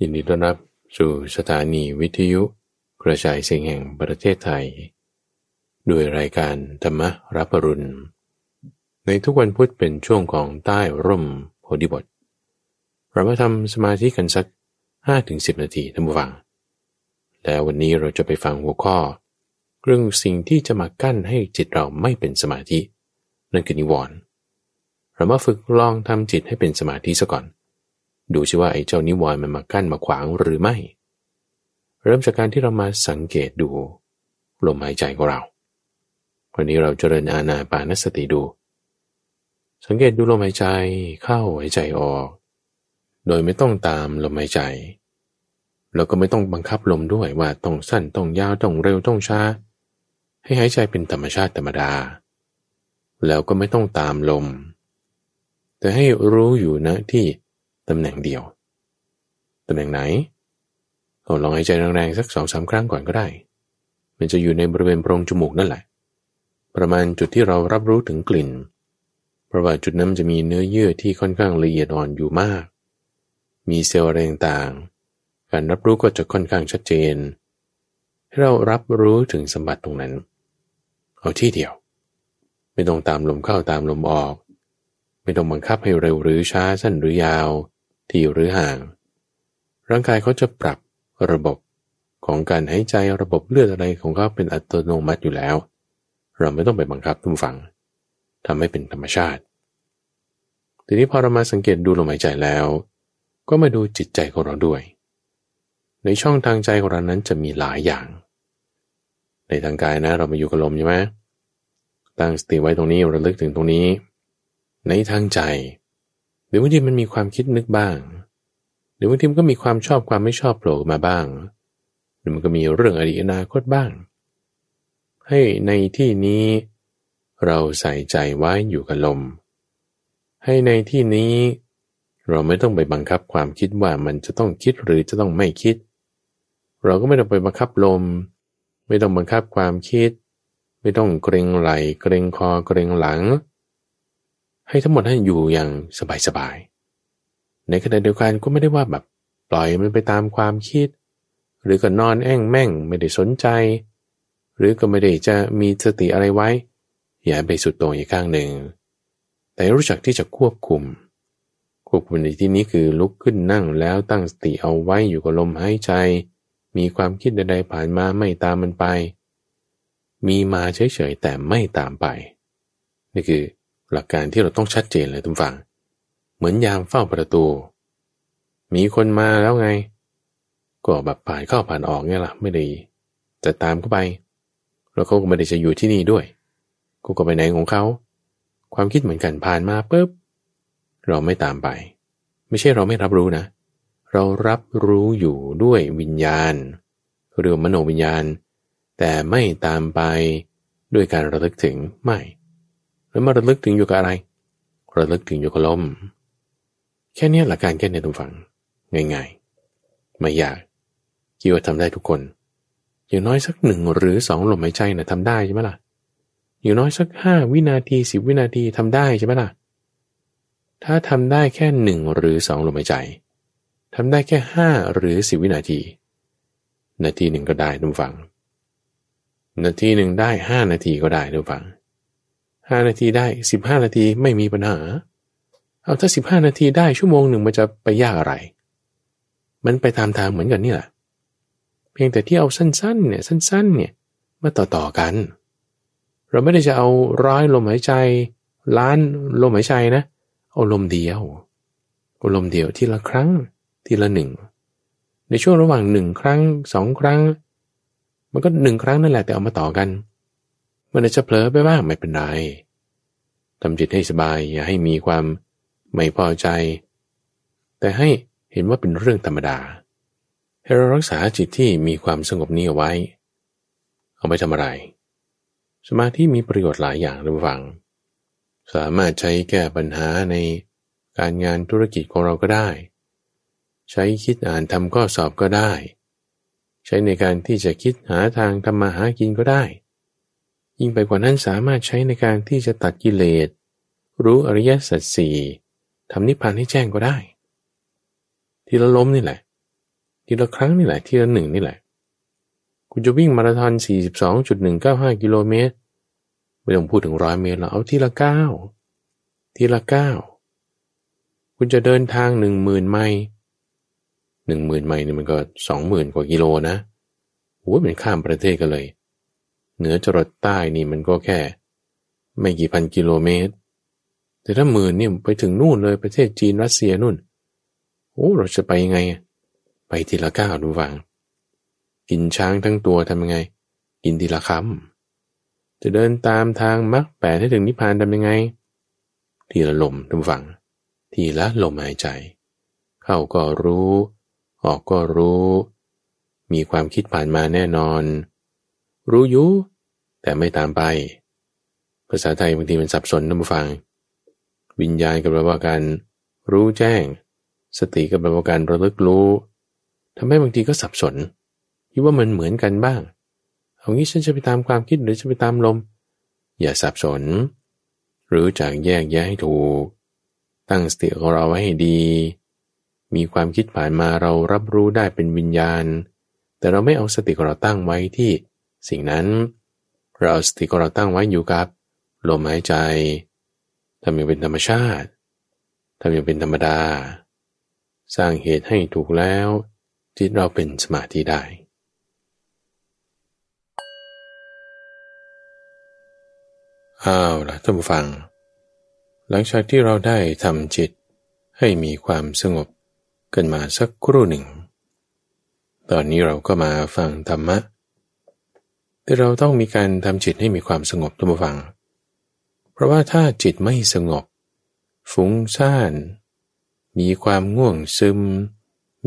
ยินดีต้อนรับสู่สถานีวิทยุกระจายเสียงแห่งประเทศไทย ด้วยรายการธรรมรับปรุณ ในทุกวันพุธเป็นช่วงของใต้ร่มโพธิบท เรามาทำสมาธิกันสัก 5-10 นาทีท่านผู้ฟัง แล้ววันนี้เราจะไปฟังหัวข้อ เรื่องสิ่งที่จะมากั้นให้จิตเราไม่เป็นสมาธิ นั่นคือนิวรณ์เรามาฝึกลองทำจิตให้เป็นสมาธิซะก่อน ดูชิว่าไอ้เจ้านิวรณ์มันมากั้นมาขวางหรือไม่ เริ่มจากการที่เรามาสังเกตดูลมหายใจของเรา วันนี้เราจเจริญอาณาปานสติดู สังเกตดูลมหายใจเข้าหายใจออก โดยไม่ต้องตามลมหายใจ แล้วก็ไม่ต้องบังคับลมด้วยว่าต้องสั้นต้องยาวต้องเร็วต้องช้า ให้หายใจเป็นธรรมชาติธรรมดา แล้วก็ไม่ต้องตามลม แต่ให้รู้อยู่นะที่ ตำแหน่งเดียว ตำแหน่งไหนก็ลองหายใจแรงๆสักสองสาครั้งก่อนก็ได้ มันจะอยู่ในบริเวณโพรงจมูกนั่นแหละ ประมาณจุดที่เรารับรู้ถึงกลิ่น เพราะว่าจุดนั้นจะมีเนื้อเยื่อที่ค่อนข้างละเอียดอ่อนอยู่มาก มีเซลล์อะไรต่างๆการรับรู้ก็จะค่อนข้างชัดเจน ให้เรารับรู้ถึงสมบัติตรงนั้น เอาที่เดียว ไม่ต้องตามลมเข้าตามลมออก ไม่ต้องบังคับให้เร็วหรือช้าสั้นหรือยาว ที่หรือห่าง ร่างกายเขาจะปรับระบบของการหายใจระบบเลือดอะไรของเขาเป็นอัตโนมัติอยู่แล้ว เราไม่ต้องไปบังคับทุกฝังทำให้เป็นธรรมชาติ ทีนี้พอเรามาสังเกตดูลมหายใจแล้ว ก็มาดูจิตใจของเราด้วย ในช่องทางใจของเรานั้นจะมีหลายอย่าง ในทางกายนะเรามาอยู่กับลมใช่ไหมตั้งสติไว้ตรงนี้ระลึกถึงตรงนี้ ในทางใจ รือบางทีมันมีความคิดนึกบ้าง หรือบางทีมันก็มีความชอบความไม่ชอบโผล่มาบ้าง หรือมันก็มีเรื่องอดีตอนาคตบ้าง ให้ในที่นี้เราใส่ใจไว้อยู่กับลม ให้ในที่นี้ เราไม่ต้องไปบังคับความคิดว่ามันจะต้องคิดหรือจะต้องไม่คิด เราก็ไม่ต้องไปบังคับลม ไม่ต้องบังคับความคิด ไม่ต้องเกรงไหลเกรงคอเกรงหลัง ให้ทั้งหมดให้อยู่อย่างสบายๆ ในขณะเดียวกันก็ไม่ได้ว่าแบบปล่อยมันไปตามความคิด หรือก็นอนแอ่งแม่งไม่ได้สนใจ หรือก็ไม่ได้จะมีสติอะไรไว้ อย่าไปสุดโต่งอีกข้างหนึ่ง แต่รู้จักที่จะควบคุม ควบคุมในที่นี้คือลุกขึ้นนั่งแล้วตั้งสติเอาไว้อยู่กับลมหายใจ มีความคิดใดๆผ่านมาไม่ตามมันไป มีมาเฉยๆแต่ไม่ตามไป นี่คือ หลักการที่เราต้องชัดเจนเลยทุกฝั่งเหมือนยามเฝ้าประตู มีคนมาแล้วไง ก็แบบผ่านเข้าผ่านออกเนี่ยล่ะไม่ได้จะตามเข้าไป แล้วเขาก็ไม่ได้จะอยู่ที่นี่ด้วยกูก็ไปไหนของเขา ความคิดเหมือนกันผ่านมาปุ๊บเราไม่ตามไป ไม่ใช่เราไม่รับรู้นะ เรารับรู้อยู่ด้วยวิญญาณเรือมโนวิญญาณ แต่ไม่ตามไปด้วยการระลึกถึงไม่ แล้วมาระลึกถึงอยู่กับอะไร ระลึกถึงอยู่กับลม แค่นี้หลักการแค่ในตรงฝัง ง่ายๆ ไม่ยากคิดว่าทำได้ทุกคน อย่างน้อยสักหนึ่งหรือสองลมหายใจนะ่ะทำได้ใช่ไหมล่ะ อย่างน้อยสักห้าวินาทีสิบวินาทีทำได้ใช่ไหมล่ะ ถ้าทำได้แค่หนึ่งหรือสองลมหายใจทำได้แค่ห้าหรือสิบวินาที นาทีหนึ่งก็ได้ทุกฝังนาทีหนึ่งได้ห้านาทีก็ได้ทุกฝัง ห้านาทีได้สิบห้านาทีไม่มีปัญหา เอาถ้าสิบห้านาทีได้ชั่วโมงหนึ่งมันจะไปยากอะไร มันไปตามทางเหมือนกันนี่แหละเพียงแต่ที่เอาสั้นๆเนี่ยสั้น ๆ เนี่ยมาต่อๆกัน เราไม่ได้จะเอาร้อยลมหายใจ ล้านลมหายใจนะ เอาลมเดียวเอาลมเดียวทีละครั้งทีละหนึ่งในช่วงระหว่างหนึ่งครั้งสองครั้ง มันก็หนึ่งครั้งนั่นแหละแต่เอามาต่อกัน มันอาจจะเผลอไปบ้างไม่เป็นไรทำจิตให้สบายอย่าให้มีความไม่พอใจ แต่ให้เห็นว่าเป็นเรื่องธรรมดา ให้เรารักษาจิตที่มีความสงบนี้เอาไว้ เอาไปทำอะไร สมาธิมีประโยชน์หลายอย่างระวัง สามารถใช้แก้ปัญหาในการงานธุรกิจของเราก็ได้ ใช้คิดอ่านทำข้อสอบก็ได้ ใช้ในการที่จะคิดหาทางทำมาหากินก็ได้ ยิ่งไปกว่านั้นสามารถใช้ในการที่จะตัดกิเลส รู้อริยสัจสี่ทำนิพพานให้แจ้งก็ได้ ทีละล้มนี่แหละ ทีละครั้งนี่แหละ ทีละหนึ่งนี่แหละ คุณจะวิ่งมาราธอน 42.195 กิโลเมตร ไม่ต้องพูดถึงร้อยเมตรแล้วเอาทีละเก้าทีละเก้าคุณจะเดินทางหนึ่งหมื่นไมล์หนึ่งหมื่นไมล์นี่มันก็สองหมื่นกว่ากิโลนะโอ้ยเป็นข้ามประเทศกันเลย เหนือจรดใต้นี่มันก็แค่ ไม่กี่พันกิโลเมตร แต่ถ้าหมื่นนี่ไปถึงนู่นเลยประเทศจีนรัสเซียนู่น โอ้เราจะไปยังไง ไปทีละก้าวดูฟัง กินช้างทั้งตัวทำยังไง กินทีละคำจะเดินตามทางมรรคแปดให้ถึงนิพพานทำยังไง ทีละลมทุกฝัง ทีละลมหายใจ เข้าก็รู้ ออกก็รู้ มีความคิดผ่านมาแน่นอน รู้อยุแต่ไม่ตามไป ภาษาไทยบางทีมันสับสนนะผู้ฟัง วิญญาณกับแปลว่าการรู้แจ้ง สติกับแปลว่าการระลึกรู้ทำให้บางทีก็สับสนคิดว่ามันเหมือนกันบ้าง เอางี้ฉันจะไปตามความคิดหรือจะไปตามลม อย่าสับสนหรือจากแยกแยะให้ถูก ตั้งสติของเราไว้ให้ดี มีความคิดผ่านมาเรารับรู้ได้เป็นวิญญาณ แต่เราไม่เอาสติของเราตั้งไว้ที่ สิ่งนั้น เราสติของเราตั้งไว้อยู่กับ ลมหายใจทำอย่างเป็นธรรมชาติทำอย่างเป็นธรรมดา สร้างเหตุให้ถูกแล้วจิตเราเป็นสมาธิได้อ้าวล่ะท่านผู้ฟัง หลังจากที่เราได้ทำจิตให้มีความสงบกันมาสักครู่หนึ่ง ตอนนี้เราก็มาฟังธรรมะ แต่เราต้องมีการทำจิตให้มีความสงบทุกฟัง เพราะว่าถ้าจิตไม่สงบ ฟุ้งซ่าน มีความง่วงซึม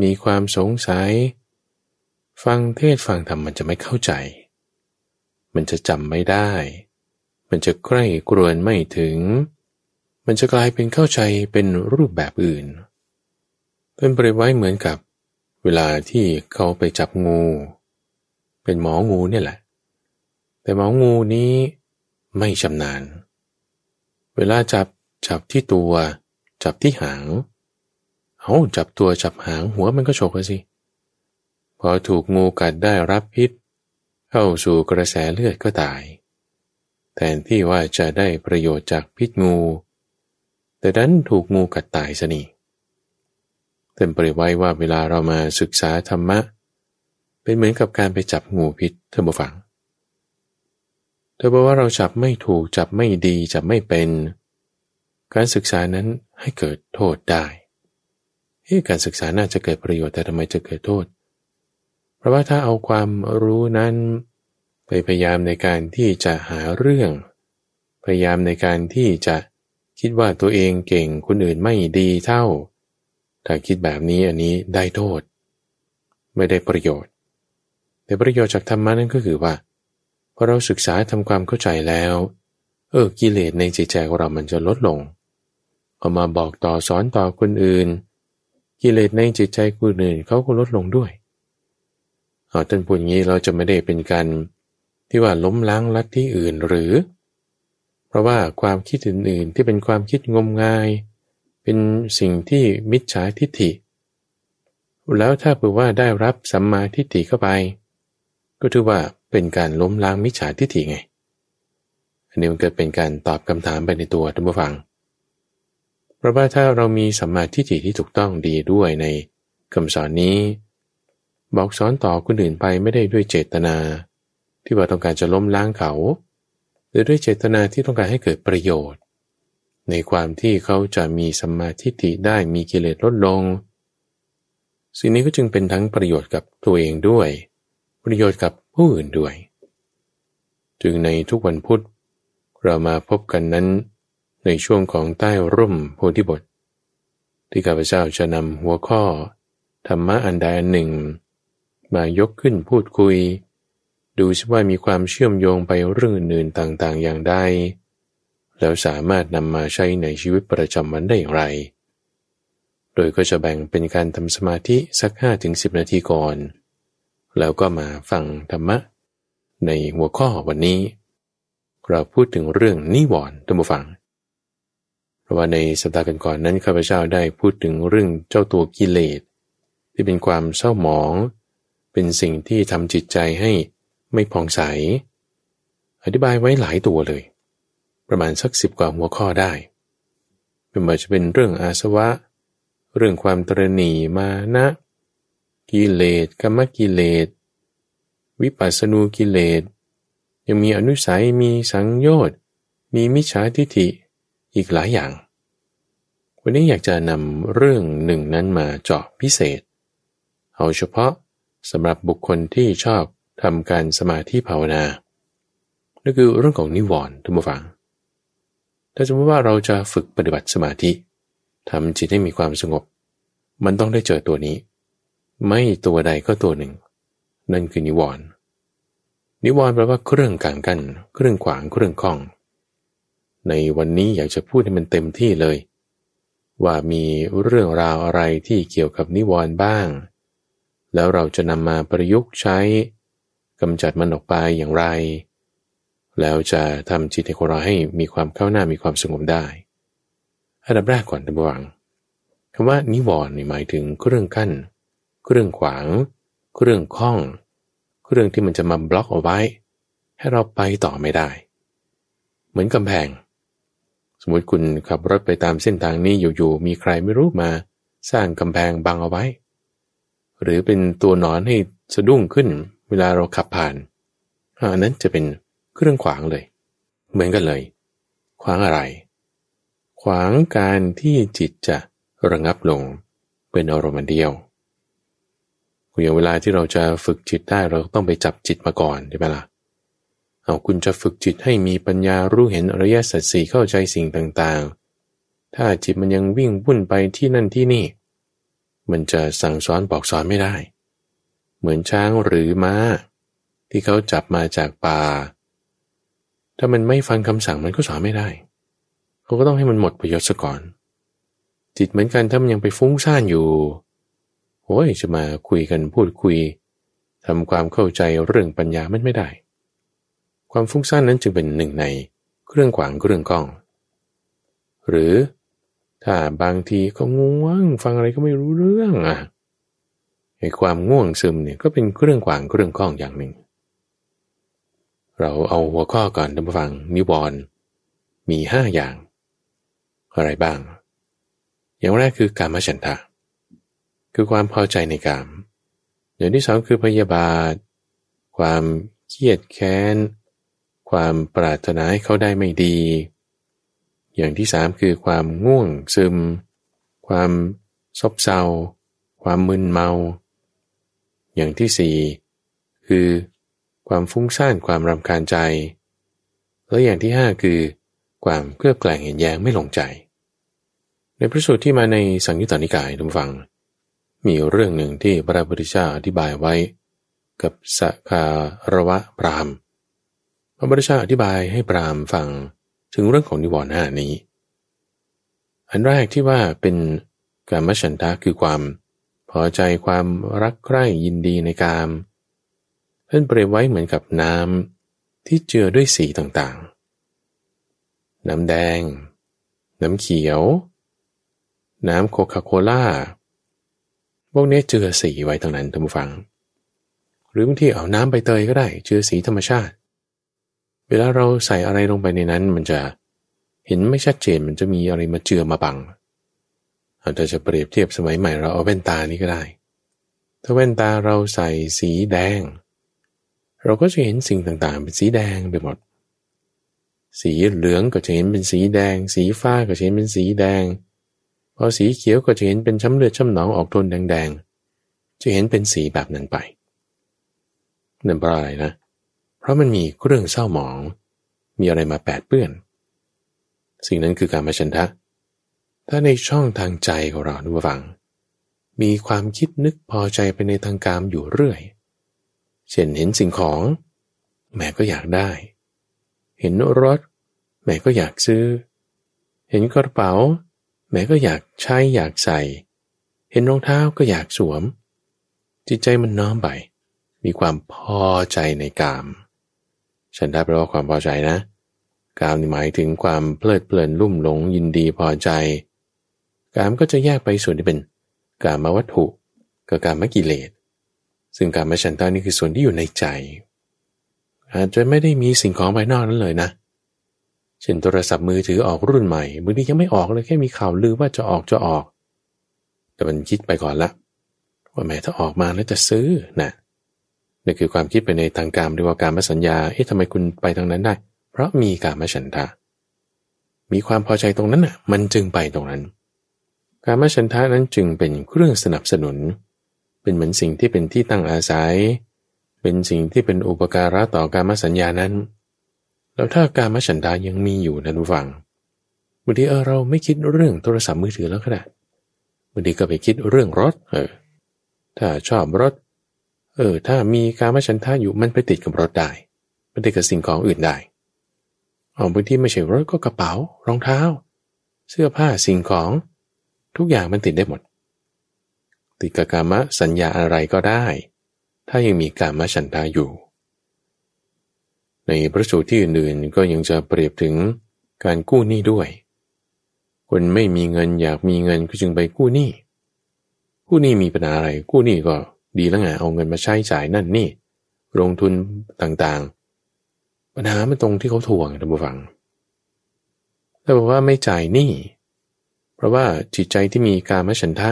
มีความสงสัย ฟังเทศฟังธรรมมันจะไม่เข้าใจ มันจะจำไม่ได้ มันจะใกล้กรวนไม่ถึง มันจะกลายเป็นเข้าใจเป็นรูปแบบอื่น เป็นบริไว้เหมือนกับ เวลาที่เขาไปจับงู เป็นหมองูเนี่ยแหละ แต่หมองูนี้ไม่ชำนาญ เวลาจับจับที่ตัว จับที่หาง เอาจับตัวจับหางหัวมันก็ฉกสิ พอถูกงูกัดได้รับพิษ เข้าสู่กระแสเลือดก็ตาย แทนที่ว่าจะได้ประโยชน์จากพิษงู แต่ดันถูกงูกัดตายซะนี่เต็มปริไว้ว่าเวลาเรามาศึกษาธรรมะ เป็นเหมือนกับการไปจับงูพิษเธอมาฟัง เธอบอกว่าเราจับไม่ถูกจับไม่ดีจับไม่เป็น การศึกษานั้นให้เกิดโทษได้เฮ้การศึกษาน่าจะเกิดประโยชน์แต่ทำไมจะเกิดโทษ เพราะว่าถ้าเอาความรู้นั้น ไปพยายามในการที่จะหาเรื่อง พยายามในการที่จะคิดว่าตัวเองเก่งคนอื่นไม่ดีเท่า ถ้าคิดแบบนี้อันนี้ได้โทษ ไม่ได้ประโยชน์ แต่ประโยชน์จากธรรมะนั่นก็คือว่า พอเราศึกษาทำความเข้าใจแล้ว เออกิเลสในใจใจของเรามันจะลดลงเอามาบอกต่อสอนต่อคนอื่น กิเลสในจิตใจคนอื่นเขาก็ลดลงด้วยเอาท่านพูดงี้เราจะไม่ได้เป็นการที่ว่าล้มล้างลัทธิอื่นหรือ เพราะว่าความคิดอื่นๆที่เป็นความคิดงมงาย เป็นสิ่งที่มิจฉาทิฏฐิ แล้วถ้าเผื่อว่าได้รับสัมมาทิฏฐิเข้าไป ก็ถือว่า เป็นการล้มล้างมิจฉาทิฏฐิไง อันนี้มันเกิดเป็นการตอบคำถามไปในตัวท่านผู้ฟัง เพราะว่าถ้าเรามีสัมมาทิฏฐิที่ถูกต้องดีด้วยในคำสอนนี้ บอกสอนต่อคนอื่นไปไม่ได้ด้วยเจตนา ที่ว่าต้องการจะล้มล้างเขา หรือด้วยเจตนาที่ต้องการให้เกิดประโยชน์ ในความที่เขาจะมีสัมมาทิฏฐิได้มีกิเลสลดลง สิ่งนี้ก็จึงเป็นทั้งประโยชน์กับตัวเองด้วย ประโยชน์กับ ผู้อื่นด้วย จึงในทุกวันพุธ เรามาพบกันนั้น ในช่วงของใต้ร่มโพธิบท ที่ข้าพเจ้าจะนำหัวข้อ ธรรมะอันใดอันหนึ่ง มายกขึ้นพูดคุย ดูซิว่ามีความเชื่อมโยงไปเรื่องอื่นต่างๆ อย่างใดแล้วสามารถนำมาใช้ในชีวิตประจำวันได้อย่างไร โดยก็จะแบ่งเป็นการทำสมาธิสัก 5-10 นาทีก่อน แล้วก็มาฟังธรรมะ ในหัวข้อวันนี้ เราพูดถึงเรื่องนิวรณ์ตัมฟัง เพราะว่าในสัปดาห์ก่อนนั้นข้าพเจ้าได้พูดถึงเรื่องเจ้าตัวกิเลส ที่เป็นความเศร้าหมอง เป็นสิ่งที่ทำจิตใจให้ไม่ผ่องใส อธิบายไว้หลายตัวเลย ประมาณสักสิบกว่าหัวข้อได้ไม่ว่าจะเป็นเรื่องอาสวะ เรื่องความตรณีมานะ กิเลสกรรมกิเลส วิปัสสนูกิเลส ยังมีอนุสัยมีสังโยชน์ มีมิจฉาทิฏฐิอีกหลายอย่าง วันนี้อยากจะนำเรื่องหนึ่งนั้นมาเจาะพิเศษ เอาเฉพาะสำหรับบุคคลที่ชอบทำการสมาธิภาวนานั่นคือเรื่องของนิวรณ์ทุกผู้ฟัง ถ้าสมมติว่าเราจะฝึกปฏิบัติสมาธิทำจิตให้มีความสงบ มันต้องได้เจอตัวนี้ ไม่ตัวใดก็ตัวหนึ่ง นั่นคือนิวรณ์นิวรณ์แปลว่าเครื่องกลางกันเครื่องขวางเครื่องข้อง ในวันนี้อยากจะพูดให้มันเต็มที่เลย ว่ามีเรื่องราวอะไรที่เกี่ยวกับนิวรณ์บ้าง แล้วเราจะนำมาประยุกต์ใช้กำจัดมันออกไปอย่างไร แล้วจะทำจิตของเราให้มีความเข้าหน้ามีความสงบได้อันดับแรกก่อนท่านผู้ฟังคำว่านิวรณ์หมายถึงเครื่องกั้นเครื่องขวาง เครื่องข้อง เครื่องที่มันจะมาบล็อกเอาไว้ ให้เราไปต่อไม่ได้ เหมือนกำแพง สมมติคุณขับรถไปตามเส้นทางนี้อยู่ๆมีใครไม่รู้มา สร้างกำแพงบังเอาไว้ หรือเป็นตัวนอนให้สะดุ้งขึ้น เวลาเราขับผ่านอันนั้นจะเป็นเครื่องขวางเลย เหมือนกันเลย ขวางอะไร ขวางการที่จิตจะระงับลงเป็นอารมณ์เดียว อย่างเวลาที่เราจะฝึกจิตได้เราต้องไปจับจิตมาก่อนใช่ไหมละ่ะเอาคุณจะฝึกจิตให้มีปัญญารู้เห็นอริยสัจสี่เข้าใจสิ่งต่างๆ ถ้าจิตมันยังวิ่งวุ่นไปที่นั่นที่นี่ มันจะสั่งสอนบอกสอนไม่ได้ เหมือนช้างหรือม้า ที่เขาจับมาจากป่า ถ้ามันไม่ฟังคำสั่งมันก็สอนไม่ได้ เขาก็ต้องให้มันหมดประโยชน์ซะก่อน จิตเหมือนกันถ้ามันยังไปฟุ้งซ่านอยู่ โอ้ยจะมาคุยกันพูดคุยทำความเข้าใจเรื่องปัญญามันไม่ได้ ความฟุ้งซ่านนั้นจึงเป็นหนึ่งในเครื่องขวางเครื่องกล้อง หรือถ้าบางทีก็ง่วงฟังอะไรก็ไม่รู้เรื่องอะไอ้ความง่วงซึมเนี่ยก็เป็นเครื่องขวางเครื่องกล้องอย่างหนึ่ง เราเอาหัวข้อก่อนท่านผู้ฟังนิวรณ์มีห้าอย่าง อะไรบ้าง อย่างแรกคือการมฉันทะ คือความพอใจในกามอย่างที่สองคือพยาบาท ความเครียดแค้น ความปรารถนาให้เขาได้ไม่ดี อย่างที่สามคือความง่วงซึม ความซบเซา ความมึนเมา อย่างที่สี่คือความฟุ้งซ่านความรำคาญใจ แล้วอย่างที่ห้าคือ ความเคลือบแกลงเห็นแย้งไม่ลงใจ ในพระสูตรที่มาในสังยุตตานิกายทุกฟัง มีเรื่องหนึ่งที่พระพุทธเจ้าอธิบายไว้ กับสคารวะพราม พระพุทธเจ้าอธิบายให้พรามฟังถึงเรื่องของนิวรณ์ห้านี้ อันแรกที่ว่าเป็นการมฉันทะคือความพอใจความรักใคร่ยินดีในกามท่านเปรียบไว้เหมือนกับน้ำที่เจือด้วยสีต่างๆ น้ำแดง น้ำเขียว น้ำโคคาโคล่า วกนี้เจือสีไว้ตรงนั้นท่านผู้ฟัง หรือบางทีเอาน้ำใบเตยก็ได้ เจือสีธรรมชาติ เวลาเราใส่อะไรลงไปในนั้น มันจะเห็นไม่ชัดเจนมันจะมีอะไรมาเจือมาบังอาจจะเปรียบเทียบสมัยใหม่เราเอาแว่นตานี้ก็ได้ ถ้าแว่นตาเราใส่สีแดง เราก็จะเห็นสิ่งต่างๆ เป็นสีแดงไปหมด สีเหลืองก็จะเห็นเป็นสีแดง สีฟ้าก็จะเห็นเป็นสีแดง พอสีเขียวก็จะเห็นเป็นช้ำเลือดช้ำหนองออกโทนแดงๆ จะเห็นเป็นสีแบบนั้นไปนั่นเพราะอะไรนะ เพราะมันมีเครื่องเศร้าหมอง มีอะไรมาแปดเปื้อน สิ่งนั้นคือการมาชันทะ ถ้าในช่องทางใจของเราดูฟัง มีความคิดนึกพอใจไปในทางการอยู่เรื่อย เช่นเห็นสิ่งของแม่ก็อยากได้ เห็นรถ แม่ก็อยากซื้อ เห็นกระเป๋า แม่ก็อยากใช้อยากใส่ เห็นรองเท้าก็อยากสวม จิตใจมันน้อมไป มีความพอใจในกาม ฉันได้แปลว่าความพอใจนะ กามหมายถึงความเพลิดเพลินลุ่มหลงยินดีพอใจ กามก็จะแยกไปส่วนที่เป็น กามวัตถุกับการมกิเลส ซึ่งการมฉันทานี่คือส่วนที่อยู่ในใจ อาจจะไม่ได้มีสิ่งของภายนอกนั้นเลยนะ เช่นโทรศัพท์มือถือออกรุ่นใหม่บางทียังไม่ออกเลยแค่มีข่าวลือว่าจะออกจะออก แต่มันคิดไปก่อนละว่าแม้ถ้าออกมาแล้วจะซื้อนะนี่คือความคิดไปในทางการเรียกว่าการมสัญญาเอ๊ะทำไมคุณไปทางนั้นได้ เพราะมีการมฉันทะมีความพอใจตรงนั้นน่ะ มันจึงไปตรงนั้น การมฉันทะนั้นจึงเป็นเครื่องสนับสนุน เป็นเหมือนสิ่งที่เป็นที่ตั้งอาศัย เป็นสิ่งที่เป็นอุปการะต่อการมสัญญานั้น แล้วถ้าการมฉันทายังมีอยู่นะทุกฝังบางทีเออเราไม่คิดเรื่องโทรศัพท์มือถือแล้วก็ได้บางทีก็ไปคิดเรื่องรถ เออ ถ้าชอบรถ เออ ถ้ามีการมฉันทาอยู่มันไปติดกับรถได้มันติดกับสิ่งของอื่นได้เอบางทีไม่ใช่รถก็กระเป๋ารองเท้า เสื้อผ้าสิ่งของ ทุกอย่างมันติดได้หมด ติดกับกามะสัญญาอะไรก็ได้ ถ้ายังมีกามะฉันทาอยู่ ในพระสูตรที่อื่นๆ ก็ยังจะเปรียบถึงการกู้หนี้ด้วย คนไม่มีเงินอยากมีเงินก็จึงไปกู้หนี้กู้หนี้มีปัญหาอะไร กู้หนี้ก็ดีแล้วไงเอาเงินมาใช้จ่ายนั่นนี่ลงทุนต่างๆ ปัญหามันตรงที่เขาทวงท่านผู้ฟังแต่บอกว่าไม่จ่ายหนี้เพราะว่าจิตใจที่มีการมฉันทะ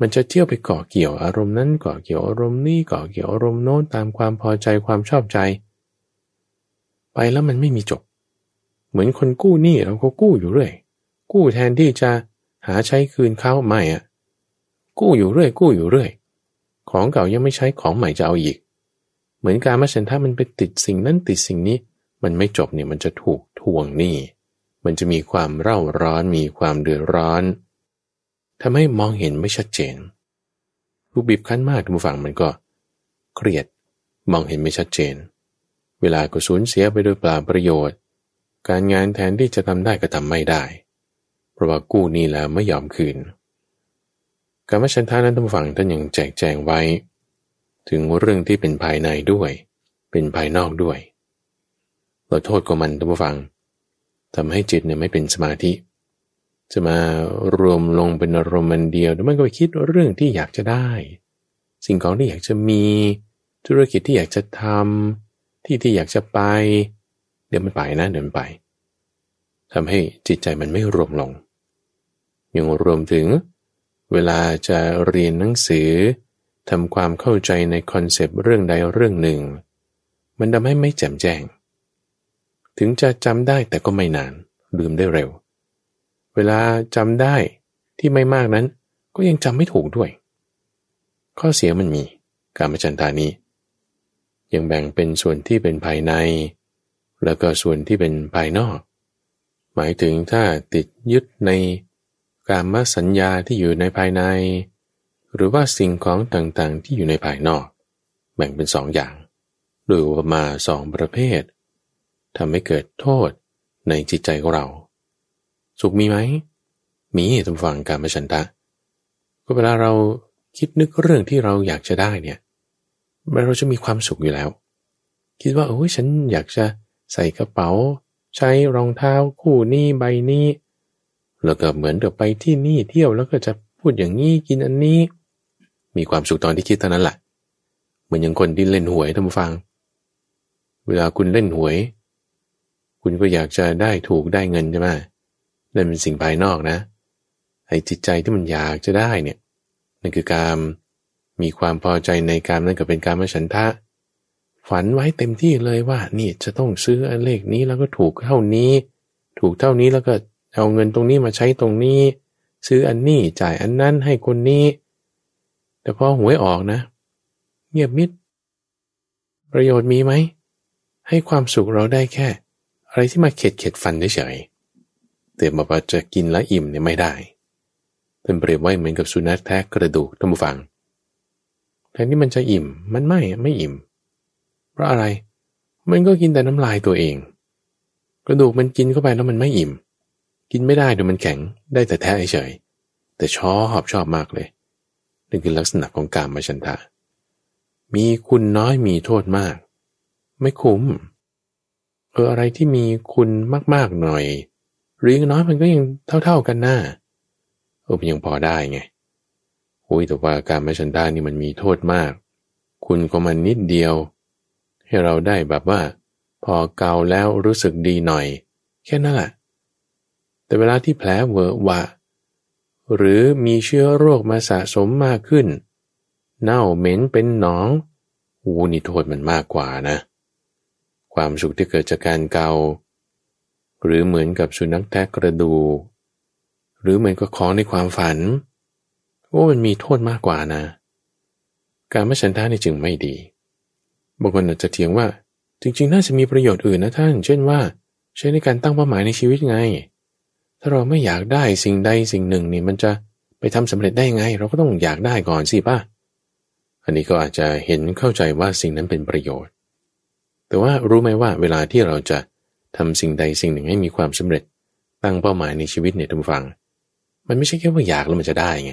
มันจะเที่ยวไปเกาะเกี่ยวอารมณ์นั้นเกาะเกี่ยวอารมณ์นี้เกาะเกี่ยวอารมณ์โน้นตามความพอใจความชอบใจ ไปแล้วมันไม่มีจบ เหมือนคนกู้หนี้เราก็กู้อยู่เรื่อย กู้แทนที่จะหาใช้คืนเขาไม่อะกู้อยู่เรื่อย กู้อยู่เรื่อย ของเก่ายังไม่ใช้ของใหม่จะเอาอีก เหมือนการมาฉันทามันไปติดสิ่งนั้นติดสิ่งนี้ มันไม่จบเนี่ยมันจะถูกทวงหนี้มันจะมีความเร่าร้อนมีความเดือดร้อนทำให้มองเห็นไม่ชัดเจนผู้บีบคั้นมากทุกฝั่งมันก็ เครียดมองเห็นไม่ชัดเจน เวลาก็สูญเสียไปโดยเปล่าประโยชน์ การงานแทนที่จะทำได้ก็ทำไม่ได้ เพราะว่ากู้นี้แล้วไม่ยอมคืนการมาชันทานั้นทุกฝั่งท่านยังแจกแจงไว้ ถึงเรื่องที่เป็นภายในด้วย เป็นภายนอกด้วย เราโทษกับมันท่านผู้ฟังทำให้จิตเนี่ยไม่เป็นสมาธิ จะมารวมลงเป็นอารมณ์มันเดียวแล้วมันก็ไปคิดเรื่องที่อยากจะได้ สิ่งของที่อยากจะมี ธุรกิจที่อยากจะทำ ที่ที่อยากจะไป เดี๋ยวมันไปนะเดี๋ยวมันไปทำให้จิตใจมันไม่รวมลง ยังรวมถึง เวลาจะเรียนหนังสือทำความเข้าใจในคอนเซปต์เรื่องใดเรื่องหนึ่ง มันทำให้ไม่แจ่มแจ้ง ถึงจะจำได้แต่ก็ไม่นาน ลืมได้เร็ว เวลาจำได้ที่ไม่มากนั้น ก็ยังจำไม่ถูกด้วย ข้อเสียมันมี การมจันทานี้ ยังแบ่งเป็นส่วนที่เป็นภายใน แล้วก็ส่วนที่เป็นภายนอก หมายถึงถ้าติดยึดในการมสัญญาที่อยู่ในภายใน หรือว่าสิ่งของต่างๆที่อยู่ในภายนอก แบ่งเป็นสองอย่างโดยอุปมาสองประเภททำให้เกิดโทษในจิตใจของเรา สุขมีไหม มีทุกฝั่งการมชันทะก็เวลาเราคิดนึกเรื่องที่เราอยากจะได้เนี่ย เราจะมีความสุขอยู่แล้ว คิดว่าโอ้ยฉันอยากจะใส่กระเป๋า ใช้รองเท้าคู่นี้ใบนี้ แล้วก็เหมือนกับไปที่นี่เที่ยวแล้วก็จะพูดอย่างนี้กินอันนี้ มีความสุขตอนที่คิดเท่านั้นแหละเหมือนอย่างคนที่เล่นหวยท่านผู้ฟัง เวลาคุณเล่นหวย คุณก็อยากจะได้ถูกได้เงินใช่ไหมนั่นเป็นสิ่งภายนอกนะไอ้จิตใจที่มันอยากจะได้เนี่ยนั่นคือการ มีความพอใจในการนั่นก็เป็นการมฉันทะ ฝันไว้เต็มที่เลยว่า นี่จะต้องซื้อเลขนี้แล้วก็ถูกเท่านี้ ถูกเท่านี้แล้วก็เอาเงินตรงนี้มาใช้ตรงนี้ ซื้ออันนี้จ่ายอันนั้นให้คนนี้ แต่พอหวยออกนะ เงียบมิด ประโยชน์มีไหม ให้ความสุขเราได้แค่ อะไรที่มาเข็ดเข็ดฟันเฉยแต่บอกว่าจะกินแล้วอิ่มเนี่ยไม่ได้เป็นเปรียบไว้เหมือนกับสุนัขแทะกระดูกท่านผู้ฟัง แทนที่มันจะอิ่ม มันไม่ไม่อิ่ม เพราะอะไร มันก็กินแต่น้ำลายตัวเอง กระดูกมันกินเข้าไปแล้วมันไม่อิ่ม กินไม่ได้เดี๋ยวมันแข็งได้แต่แท้เฉยแต่ชอบชอบมากเลยนั่คือลักษณะของการมาชันทะมีคุณน้อยมีโทษมาก ไม่คุ้ม เอออะไรที่มีคุณมากๆหน่อย หรือน้อยมันก็ยังเท่า ๆกันหน้าเออมันยังพอได้ไง อ้ยแต่ว่าการมาฉันทานี่มันมีโทษมาก คุณก็มันนิดเดียว ให้เราได้แบบว่า พอเกาแล้วรู้สึกดีหน่อย แค่นั้นแหละแต่เวลาที่แผลเวอะวะ หรือมีเชื้อโรคมาสะสมมากขึ้น เน่าเหม็นเป็นหนองอูนี่โทษมันมากกว่านะ ความสุขที่เกิดจากการเกา หรือเหมือนกับสุนัขแทะกระดู หรือเหมือนกับของในความฝัน ว่ามันมีโทษมากกว่านะ การไม่ฉันทานี่จึงไม่ดี บางคนอาจจะเถียงว่า จริงๆ น่าจะมีประโยชน์อื่นนะท่าน เช่นว่า ใช้ในการตั้งเป้าหมายในชีวิตไง ถ้าเราไม่อยากได้สิ่งใดสิ่งหนึ่งนี่มันจะไปทำสำเร็จได้ไง เราก็ต้องอยากได้ก่อนสิป่ะ อันนี้ก็อาจจะเห็นเข้าใจว่าสิ่งนั้นเป็นประโยชน์ แต่ว่ารู้ไหมว่าเวลาที่เราจะทำสิ่งใดสิ่งหนึ่งให้มีความสำเร็จ ตั้งเป้าหมายในชีวิตเนี่ยทุกฝัง มันไม่ใช่แค่ว่าอยากแล้วมันจะได้ไง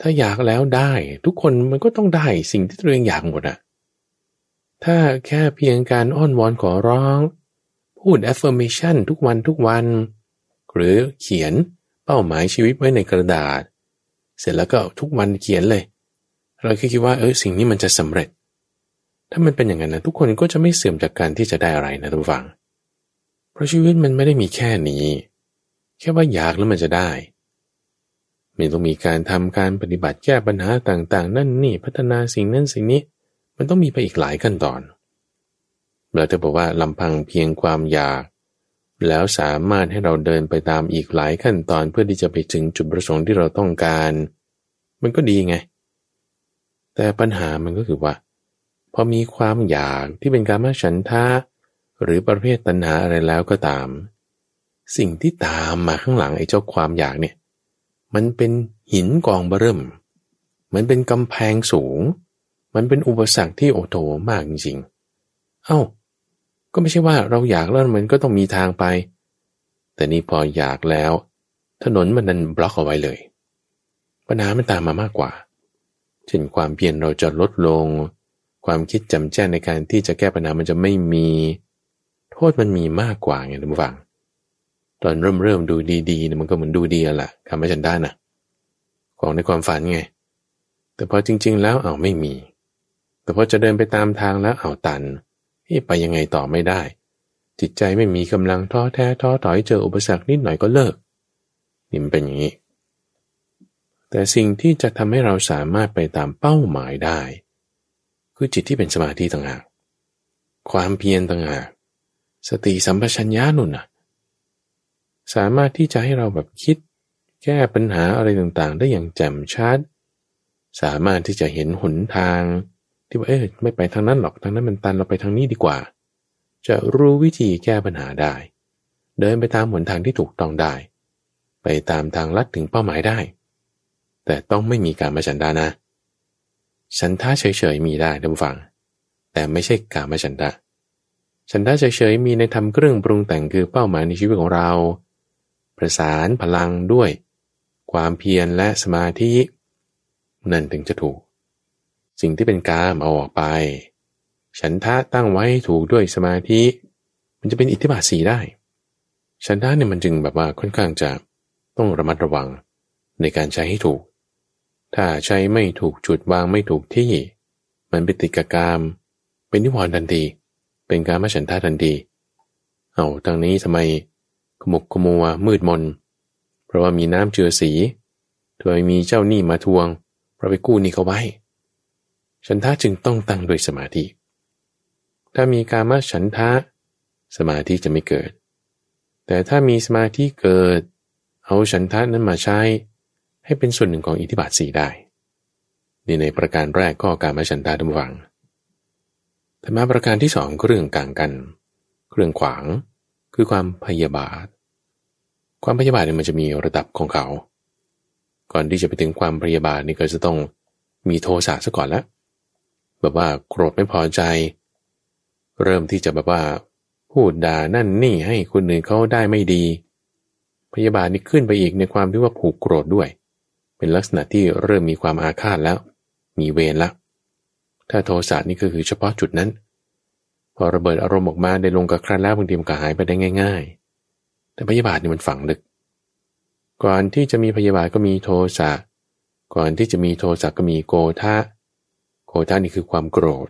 ถ้าอยากแล้วได้ ทุกคนมันก็ต้องได้สิ่งที่ตัวเองอยากหมดอะถ้าแค่เพียงการอ้อนวอนขอร้อง พูด affirmation ทุกวันทุกวัน หรือเขียนเป้าหมายชีวิตไว้ในกระดาษ เสร็จแล้วก็ทุกวันเขียนเลย เราคิดว่าเออสิ่งนี้มันจะสำเร็จ ถ้ามันเป็นอย่างนั้นนะทุกคนก็จะไม่เสื่อมจากการที่จะได้อะไรนะทุกฝัง เพราะชีวิตมันไม่ได้มีแค่นี้ แค่ว่าอยากแล้วมันจะได้ มันต้องมีการทำการปฏิบัติแก้ปัญหาต่างๆ นั่นนี่พัฒนาสิ่งนั้นสิ่งนี้ มันต้องมีไปอีกหลายขั้นตอนเราจะบอกว่าลำพังเพียงความอยาก แล้วสามารถให้เราเดินไปตามอีกหลายขั้นตอนเพื่อที่จะไปถึงจุดประสงค์ที่เราต้องการ มันก็ดีไง แต่ปัญหามันก็คือว่า พอมีความอยากที่เป็นการมาฉันทะหรือประเภทตัณหาอะไรแล้วก็ตาม สิ่งที่ตามมาข้างหลังไอ้เจ้าความอยากเนี่ย มันเป็นหินกองเบิ่ม มันเป็นกำแพงสูง มันเป็นอุปสรรคที่โอโถมากจริงๆ เอา้า ก็ไม่ใช่ว่าเราอยากแล้วมันก็ต้องมีทางไป แต่นี่พออยากแล้ว ถนนมันนั้นบล็อกเอาไว้เลย ปัญหามันตามมามากกว่า เช่นความเพียรเราจะลดลง ความคิดจำแจ้งในการที่จะแก้ปัญหามันจะไม่มี โทษมันมีมากกว่าไงทุกฝัง ตอนเริ่มเริ่มดูดีๆเนี่ยมันก็เหมือนดูดีแหละคำว่าฉันได้นะของในความฝันไง แต่พอจริง ๆ แล้วเอาไม่มี แต่พอจะเดินไปตามทางแล้วเอาตันที่ไปยังไงต่อไม่ได้ จิตใจไม่มีกำลังท้อแท้ท้อถอยเจออุปสรรคนิดหน่อยก็เลิกนี่มันเป็นอย่างนี้ แต่สิ่งที่จะทำให้เราสามารถไปตามเป้าหมายได้ คือจิตที่เป็นสมาธิต่างหากความเพียรต่างหากสติสัมปชัญญะนุ่นน่ะ สามารถที่จะให้เราแบบคิด แก้ปัญหาอะไรต่างๆ ได้อย่างแจ่มชัด สามารถที่จะเห็นหนทาง ที่ว่าเออไม่ไปทางนั้นหรอกทางนั้นมันตันเราไปทางนี้ดีกว่า จะรู้วิธีแก้ปัญหาได้ เดินไปตามหนทางที่ถูกต้องได้ ไปตามทางลัดถึงเป้าหมายได้ แต่ต้องไม่มีการมาฉันดานะฉันท่าเฉยๆมีได้ท่านฟัง แต่ไม่ใช่การมาฉันดาฉันท่าเฉยๆมีในทำเครื่องปรุงแต่งคือเป้าหมายในชีวิตของเรา ประสานพลังด้วย ความเพียรและสมาธิ นั่นถึงจะถูก สิ่งที่เป็นกามเอาออกไป ฉันทะตั้งไว้ถูกด้วยสมาธิ มันจะเป็นอิทธิบาทสีได้ ฉันทะเนี่ยมันจึงแบบว่าค่อนข้างจะต้องระมัดระวังในการใช้ให้ถูก ถ้าใช้ไม่ถูกจุดวางไม่ถูกที่ มันเป็นติกกาม เป็นนิวรณ์ทันที เป็นการมาฉันทะทันที เอาทางนี้ทำไม ขมุกขมัวมืดมน เพราะว่ามีน้ำเจือสีถอยมีเจ้าหนี้มาทวง เราไปกู้นี่เขาไว้ ฉันทะจึงต้องตั้งด้วยสมาธิ ถ้ามีการมาฉันทะ สมาธิจะไม่เกิด แต่ถ้ามีสมาธิเกิด เอาฉันทะนั้นมาใช้ ให้เป็นส่วนหนึ่งของอิทธิบาทสีได้ นี่ในประการแรกก็การมาฉันทะดำวังแต่มาประการที่สองก็เรื่องกลางกัน เรื่องขวาง คือความพยาบาท ความพยาบาทเนี่ยมันจะมีระดับของเขา ก่อนที่จะไปถึงความพยาบาทนี่ก็จะต้องมีโทสะซะก่อนล้วแบบว่าโกรธไม่พอใจ เริ่มที่จะแบบว่า พูดด่านั่นนี่ให้คนอื่นเขาได้ไม่ดี พยาบาทนี่ขึ้นไปอีกในความที่ว่าผูกโกรธด้วย เป็นลักษณะที่เริ่มมีความอาฆาตแล้ว มีเวรแล้วถ้าโทสะนี่ก็คือเฉพาะจุดนั้น พอระเบิดอารมณ์ออกมาได้ลงกับครันแล้วบางทีมันก็หายไปได้ง่าย ๆ แต่พยาบาทนี่มันฝังลึก ก่อนที่จะมีพยาบาทก็มีโทสะ ก่อนที่จะมีโทสะก็มีโกธาโกธานี่คือความโกรธ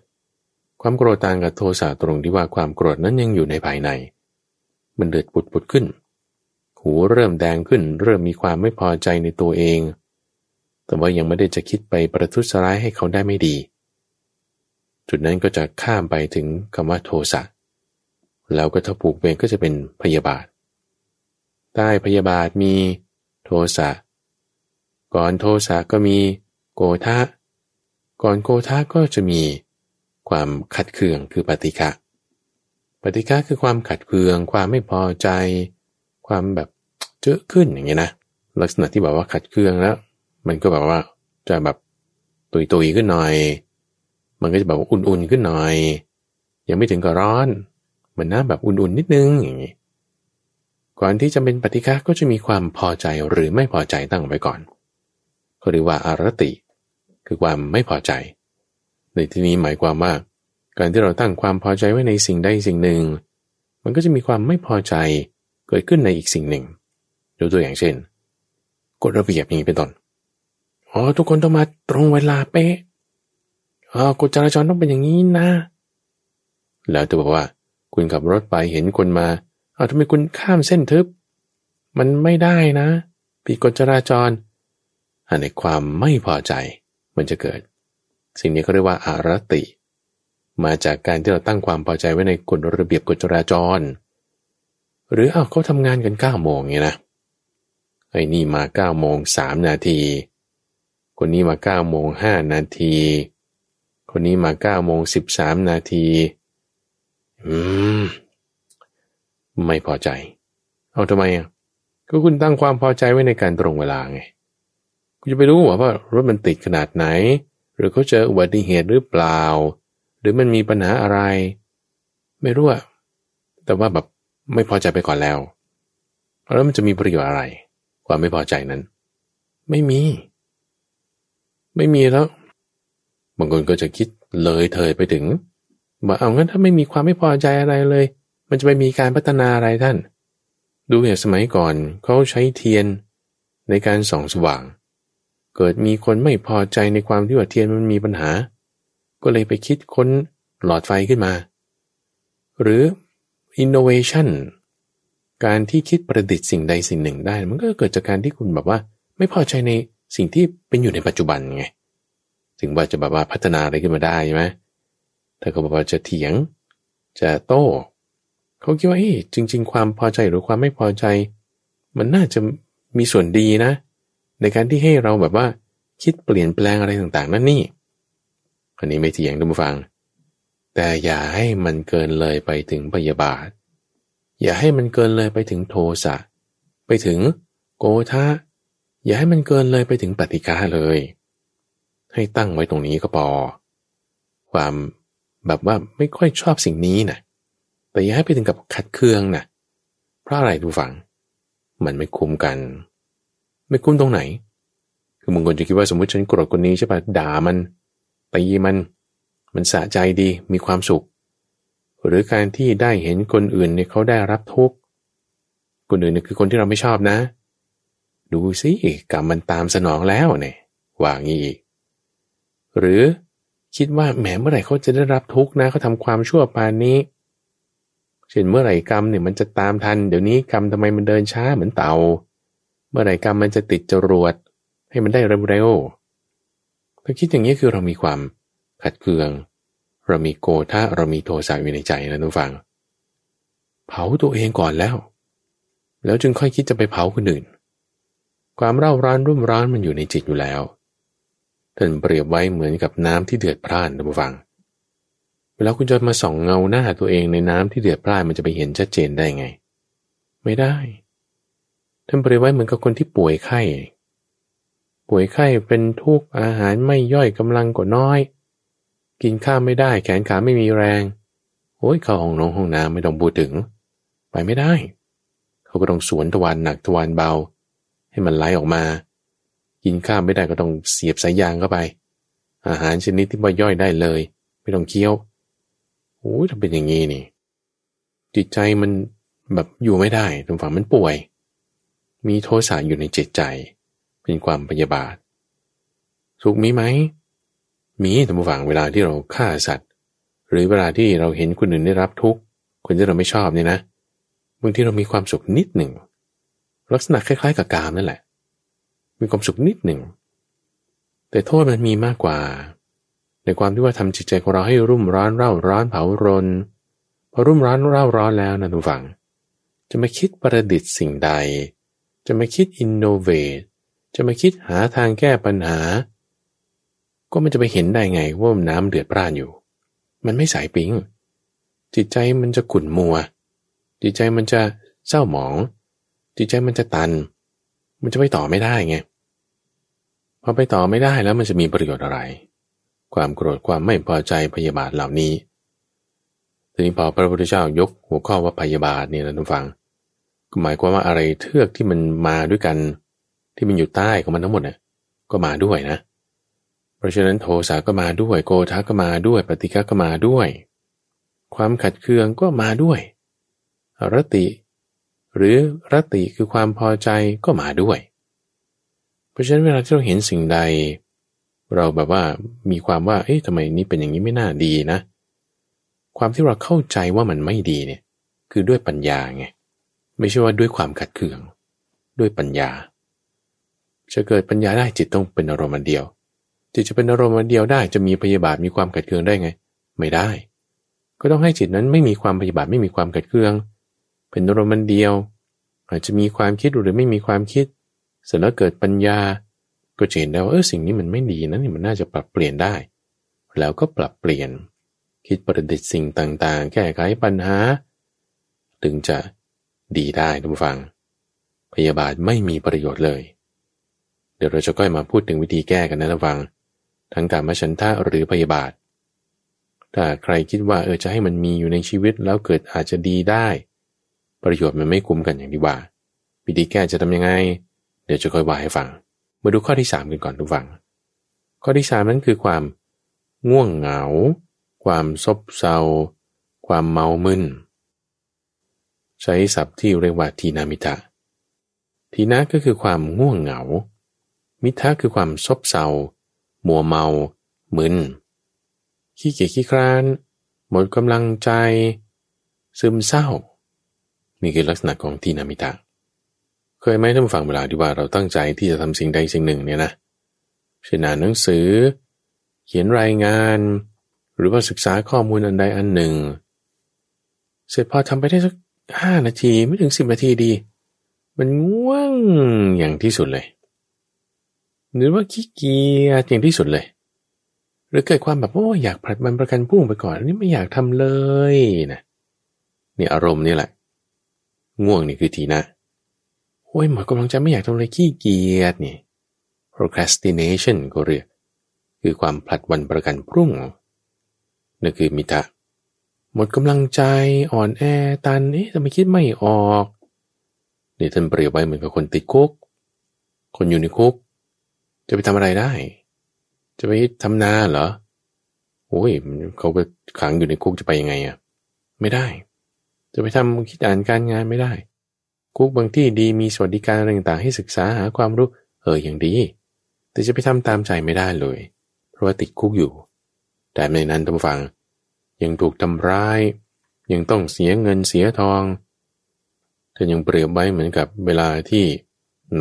ความโกรธต่างกับโทสะตรงที่ว่าความโกรธนั้นยังอยู่ในภายใน มันเดือดปุดปุดขึ้น หูเริ่มแดงขึ้น เริ่มมีความไม่พอใจในตัวเอง แต่ว่ายังไม่ได้จะคิดไปประทุษร้ายให้เขาได้ไม่ดี จุดนั้นก็จะข้ามไปถึงคำว่าโทสะแล้วก็ถ้าผูกเวรก็จะเป็นพยาบาท ใต้พยาบาทมีโทสะก่อนโทสะก็มีโกธาก่อนโกธาก็จะมีความขัดเคืองคือปฏิฆะปฏิฆะคือความขัดเคือง ความไม่พอใจ ความแบบเจอขึ้นอย่างเงี้ยนะลักษณะที่แบบว่าขัดเคืองแล้ว มันก็แบบว่าจะแบบตุยตุยขึ้นหน่อย มันก็จะแบบว่าอุ่นๆขึ้นหน่อย ยังไม่ถึงกับร้อนเหมือนน้ำแบบอุ่นๆนิดนึงอย่างงี้ก่อนที่จะเป็นปฏิฆะก็จะมีความพอใจหรือไม่พอใจตั้งไว้ก่อนเขาเรียกว่าอารติ คือความไม่พอใจ ในที่นี้หมายความว่า การที่เราตั้งความพอใจไว้ในสิ่งใดสิ่งหนึ่ง มันก็จะมีความไม่พอใจเกิดขึ้นในอีกสิ่งหนึ่งยกตัวอย่างเช่นกฎระเบียบอย่างนี้เป็นต้นอ๋อทุกคนต้องมาตรงเวลาเป๊ะ กฎจราจรต้องเป็นอย่างนี้นะ แล้วจะบอกว่า คุณขับรถไปเห็นคนมาเอาทำไมคุณข้ามเส้นทึบ มันไม่ได้นะผิดกฎจราจร อันในความไม่พอใจมันจะเกิด สิ่งนี้เขาเรียกว่าอารติ มาจากการที่เราตั้งความพอใจไว้ในกฎระเบียบกฎจราจร หรือเอาเขาทำงานกันเก้าโมงเงี้ยนะไอ้นี่มาเก้าโมงสามนาที คนนี้มาเก้าโมงห้านาที คนนี้มาเก้าโมงสิบสามนาที อืม ไม่พอใจ เอาทำไมอะ ก็คุณตั้งความพอใจไว้ในการตรงเวลาไง คุณจะไปรู้ว่ารถมันติดขนาดไหน หรือเขาเจออุบัติเหตุหรือเปล่า หรือมันมีปัญหาอะไร ไม่รู้อะแต่ว่าแบบไม่พอใจไปก่อนแล้ว แล้วมันจะมีประโยชน์อะไร ความไม่พอใจนั้น ไม่มี ไม่มีแล้ว บางคนก็จะคิดเลยเถยไปถึงบอกเอางั้นถ้าไม่มีความไม่พอใจอะไรเลย มันจะไปมีการพัฒนาอะไรท่าน ดูอย่างสมัยก่อนเขาใช้เทียนในการส่องสว่าง เกิดมีคนไม่พอใจในความที่ว่าเทียนมันมีปัญหา ก็เลยไปคิดค้นหลอดไฟขึ้นมา หรือ innovation การที่คิดประดิษฐ์สิ่งใดสิ่งหนึ่งได้ มันก็เกิดจากการที่คุณแบบว่า ไม่พอใจในสิ่งที่เป็นอยู่ในปัจจุบันไง ถึงว่าจะแบบว่าพัฒนาอะไรขึ้นมาได้ใช่ไหมถ้าเขาบอกว่าจะเถียง จะโต้เขาคิดว่าเฮ้จริง ๆ ความพอใจหรือความไม่พอใจ มันน่าจะมีส่วนดีนะ ในการที่ให้เราแบบว่าคิดเปลี่ยนแปลงอะไรต่างๆ นั่นนี่ อันนี้ไม่เถียงดูมาฟัง แต่อย่าให้มันเกินเลยไปถึงพยาบาท อย่าให้มันเกินเลยไปถึงโทสะ ไปถึงโกธาอย่าให้มันเกินเลยไปถึงปฏิกาเลย ให้ตั้งไว้ตรงนี้ก็พอ ความแบบว่าไม่ค่อยชอบสิ่งนี้นะแต่อย่าให้ไปถึงกับขัดเคืองนะเพราะอะไรดูฟัง มันไม่คุ้มกัน ไม่คุ้มตรงไหน คือบางคนจะคิดว่าสมมติฉันโกรธคนนี้ใช่ปะด่ามันตีมัน มันสะใจดีมีความสุข หรือการที่ได้เห็นคนอื่นเนี่ยเขาได้รับทุกข์คนอื่นเนี่ยคือคนที่เราไม่ชอบนะ ดูสิกรรมมันตามสนองแล้วเนี่ยว่างี้อีก หรือคิดว่าแหมเมื่อไหร่เขาจะได้รับทุกข์นะเขาทำความชั่วปานนี้ เช่นเมื่อไหร่กรรมเนี่ยมันจะตามทัน เดี๋ยวนี้กรรมทำไมมันเดินช้าเหมือนเต่า เมื่อไหร่กรรมมันจะติดจรวด ให้มันได้เร็วๆถ้าคิดอย่างนี้คือเรามีความขัดเคือง เรามีโกธาเรามีโทสะอยู่ในใจนะทุกฝัง เผาตัวเองก่อนแล้ว แล้วจึงค่อยคิดจะไปเผาคนอื่น ความเร่าร้อนรุ่มร้อนมันอยู่ในจิตอยู่แล้ว ท่านเปรียบไว้เหมือนกับน้ำที่เดือดพร่านนะผู้ฟัง เวลาคุณจะมาส่องเงาหน้าตัวเองในน้ำที่เดือดพร่านมันจะไปเห็นชัดเจนได้ไง ไม่ได้ ท่านเปรียบไว้เหมือนกับคนที่ป่วยไข้ ป่วยไข้เป็นทุกข์อาหารไม่ย่อยกำลังก็น้อย กินข้าวไม่ได้แขนขาไม่มีแรง โอ้ยเข้าห้องนงห้องน้ำไม่ต้องพูดถึง ไปไม่ได้ เขาก็ต้องสวนทวารหนักทวารเบา ให้มันไหลออกมา กินข้าวไม่ได้ก็ต้องเสียบสายยางเข้าไป อาหารชนิดที่ว่าย่อยได้เลย ไม่ต้องเคี้ยวโอ้ยถ้าเป็นอย่างนี้นี่ จิตใจมันแบบอยู่ไม่ได้ตรงฝั่งมันป่วย มีโทสะอยู่ในจิตใจ เป็นความพยาบาทสุขมีไหม มีท่านผู้ฟังเวลาที่เราฆ่าสัตว์ หรือเวลาที่เราเห็นคนอื่นได้รับทุกข์คนที่เราไม่ชอบเนี่ยนะบางทีเรามีความสุขนิดหนึ่ง ลักษณะคล้ายๆกับกามนั่นแหละ มีความสุขนิดหนึ่ง แต่โทษมันมีมากกว่า ในความที่ว่าทำจิตใจของเราให้รุ่มร้อนเร่าร้อนเผารนพอรุ่มร้อนเร่าร้อนแล้วนะทุกฝัง จะมาคิดประดิษฐ์สิ่งใด จะมาคิดอินโนเวทจะมาคิดหาทางแก้ปัญหา ก็มันจะไปเห็นได้ไงว่าน้ำเดือดปร่านอยู่ มันไม่สายปิง จิตใจมันจะขุ่นมัว จิตใจมันจะเศร้าหมอง จิตใจมันจะตัน มันจะไปต่อไม่ได้ไงพอไปต่อไม่ได้แล้วมันจะมีประโยชน์อะไร ความโกรธความไม่พอใจพยาบาทเหล่านี้ทีนี้พอพระพุทธเจ้ายกหัวข้อว่าพยาบาทเนี่ยนะทุกฟังก็หมายความว่าอะไรเทือกที่มันมาด้วยกัน ที่มันอยู่ใต้ของมันทั้งหมดเนี่ยก็มาด้วยนะ เพราะฉะนั้นโทสะก็มาด้วย โกธาก็มาด้วย ปฏิฆะก็มาด้วย ความขัดเคืองก็มาด้วยรติ หรือรติคือความพอใจก็มาด้วย เพราะฉะนั้นเวลาที่เราเห็นสิ่งใด เราแบบว่ามีความว่า เอ๊ะทำไมนี้เป็นอย่างนี้ไม่น่าดีนะ ความที่เราเข้าใจว่ามันไม่ดีเนี่ย คือด้วยปัญญาไง ไม่ใช่ว่าด้วยความขัดเคือง ด้วยปัญญา จะเกิดปัญญาได้จิตต้องเป็นอารมณ์เดียว จิตจะเป็นอารมณ์เดียวได้ จะมีพยาบาทมีความขัดเคืองได้ไง ไม่ได้ ก็ต้องให้จิตนั้นไม่มีความพยาบาทไม่มีความขัดเคือง เป็นอารมณ์เดียว อาจจะมีความคิดหรือไม่มีความคิด เสร็จแล้วเกิดปัญญา ก็เห็นได้ว่าเออสิ่งนี้มันไม่ดีนะนี่มันน่าจะปรับเปลี่ยนได้ แล้วก็ปรับเปลี่ยน คิดประดิษฐ์สิ่งต่างๆ แก้ไขปัญหา ถึงจะดีได้ทุกฟัง พยาบาทไม่มีประโยชน์เลย เดี๋ยวเราจะก้อยมาพูดถึงวิธีแก้กันนะทุกฟัง ทั้งการมชันทะหรือพยาบาทถ้าใครคิดว่าเออจะให้มันมีอยู่ในชีวิตแล้วเกิดอาจจะดีได้ ประโยชน์มันไม่คุ้มกันอย่างที่ว่าวิธีแก้จะทำยังไง เดี๋ยวจะค่อยว่าให้ฟัง มาดูข้อที่สามกันก่อนทุกฝัง ข้อที่สามนั้นคือความง่วงเหงา ความซบเซา ความเมามึน ใช้ศัพท์ที่เรียกว่าทีนามิตะ ทีนะก็คือความง่วงเหงา มิทะคือความซบเซา มัวเมา มึน ขี้เกียจขี้คร้าน หมดกำลังใจ ซึมเศร้า นี่คือลักษณะของทีนามิตะ เคยไหมท่านฟังเวลาที่ว่าเราตั้งใจที่จะทำสิ่งใดสิ่งหนึ่งเนี่ยนะเช่นอ่านหนังสือ เขียนรายงาน หรือว่าศึกษาข้อมูลอันใดอันหนึ่ง เสร็จพอทำไปได้สักห้านาทีไม่ถึงสิบนาทีดี มันง่วงอย่างที่สุดเลย หรือว่าขี้เกียจอย่างที่สุดเลย หรือเกิดความแบบโอ้อยากผลัดมันประกันพุ่งไปก่อนนี่ไม่อยากทำเลยนะนี่อารมณ์นี่แหละ ง่วงนี่คือทีนะโอ้ยหมดกำลังจะไม่อยากทำอะไรขี้เกียจนี่ procrastination ก็เรียก คือความผลัดวันประกันพรุ่งนั่นคือมิตะ หมดกำลังใจอ่อนแอตันเอ๊ะทำไมคิดไม่ออกนี่ท่านเปรียบไว้เหมือนกับคนติดคุก คนอยู่ในคุก จะไปทำอะไรได้ จะไปทำนาเหรอโอ้ยเขาก็ขังอยู่ในคุกจะไปยังไงอะไม่ได้ จะไปทำคิดอ่านการงานไม่ได้ คุกบางที่ดีมีสวัสดิการอะไรต่างๆให้ศึกษาหาความรู้เอออย่างดี แต่จะไปทำตามใจไม่ได้เลย เพราะว่าติดคุกอยู่ แต่ในนั้นท่านฟัง ยังถูกทำร้าย ยังต้องเสียเงินเสียทองเธอยังเปรียบไว้เหมือนกับเวลาที่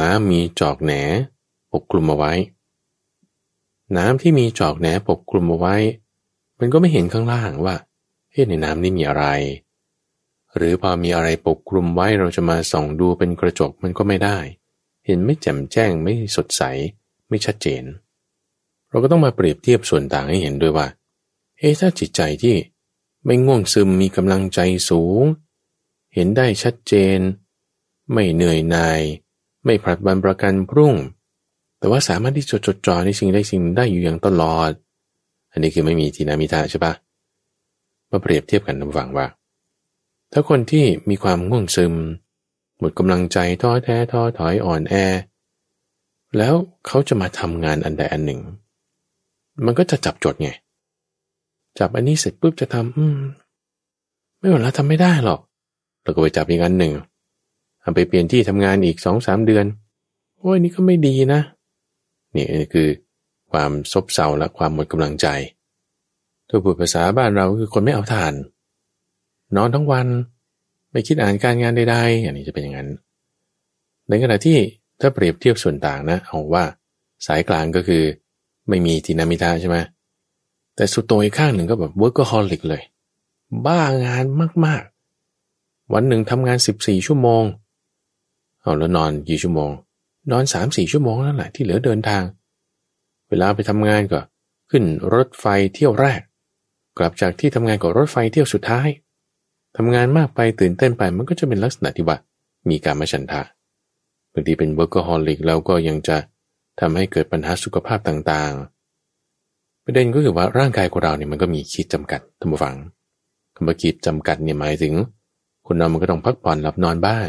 น้ำมีจอกแหนปกคลุมเอาไว้ น้ำที่มีจอกแหนปกคลุมเอาไว้ มันก็ไม่เห็นข้างล่างว่าเฮ้ในน้ำนี่มีอะไร หรือพอมีอะไรปกคลุมไว้เราจะมาส่องดูเป็นกระจกมันก็ไม่ได้ เห็นไม่แจ่มแจ้งไม่สดใส ไม่ชัดเจน เราก็ต้องมาเปรียบเทียบส่วนต่างให้เห็นด้วยว่าเฮ้ถ้าจิตใจที่ไม่ง่วงซึมมีกำลังใจสูง เห็นได้ชัดเจน ไม่เหนื่อยหน่าย ไม่ผลัดวันประกันพรุ่ง แต่ว่าสามารถที่จะจดจ่อในสิ่งใดสิ่งได้อยู่อย่างตลอด อันนี้คือไม่มีทีนามิตาใช่ปะมาเปรียบเทียบกันระหว่งว่า ถ้าคนที่มีความง่วงซึม หมดกำลังใจท้อแท้ท้อถอยอ่อนแอ แล้วเขาจะมาทำงานอันใดอันหนึ่ง มันก็จะจับจดไง จับอันนี้เสร็จปุ๊บจะทำอืม ไม่หมดแล้วทำไม่ได้หรอกเราก็ไปจับอีกอันหนึ่งทำไปเปลี่ยนที่ทำงานอีกสองสามเดือน โอ้ยนี่ก็ไม่ดีนะ นี่คือความซบเซาและความหมดกำลังใจถ้าพูดภาษาบ้านเราคือคนไม่เอาถ่าน นอนทั้งวัน ไม่คิดอ่านการงานใดๆอันนี้จะเป็นอย่างนั้น ในขณะที่ถ้าเปรียบเทียบส่วนต่างนะเอาว่าสายกลางก็คือ ไม่มีถีนมิทธะใช่ไหมแต่สุดโต่งอีกข้างหนึ่งก็แบบ workaholic เลย บ้างานมากๆ วันหนึ่งทำงานสิบสี่ชั่วโมงเอาแล้วนอนกี่ชั่วโมง นอนสามสี่ชั่วโมงนั่นแหละที่เหลือเดินทาง เวลาไปทำงานก็ขึ้นรถไฟเที่ยวแรก กลับจากที่ทำงานกลับรถไฟเที่ยวสุดท้าย ทำงานมากไปตื่นเต้นไปมันก็จะเป็นลักษณะที่ว่ามีการมาฉันทะบางทีเป็น workaholic แล้วก็ยังจะทำให้เกิดปัญหาสุขภาพต่างๆ ประเด็นก็คือว่าร่างกายของเราเนี่ยมันก็มีขีดจำกัดท่านผู้ฟังคำว่าขีดจำกัดเนี่ยหมายถึง คนเรามันก็ต้องพักผ่อนหลับนอนบ้าง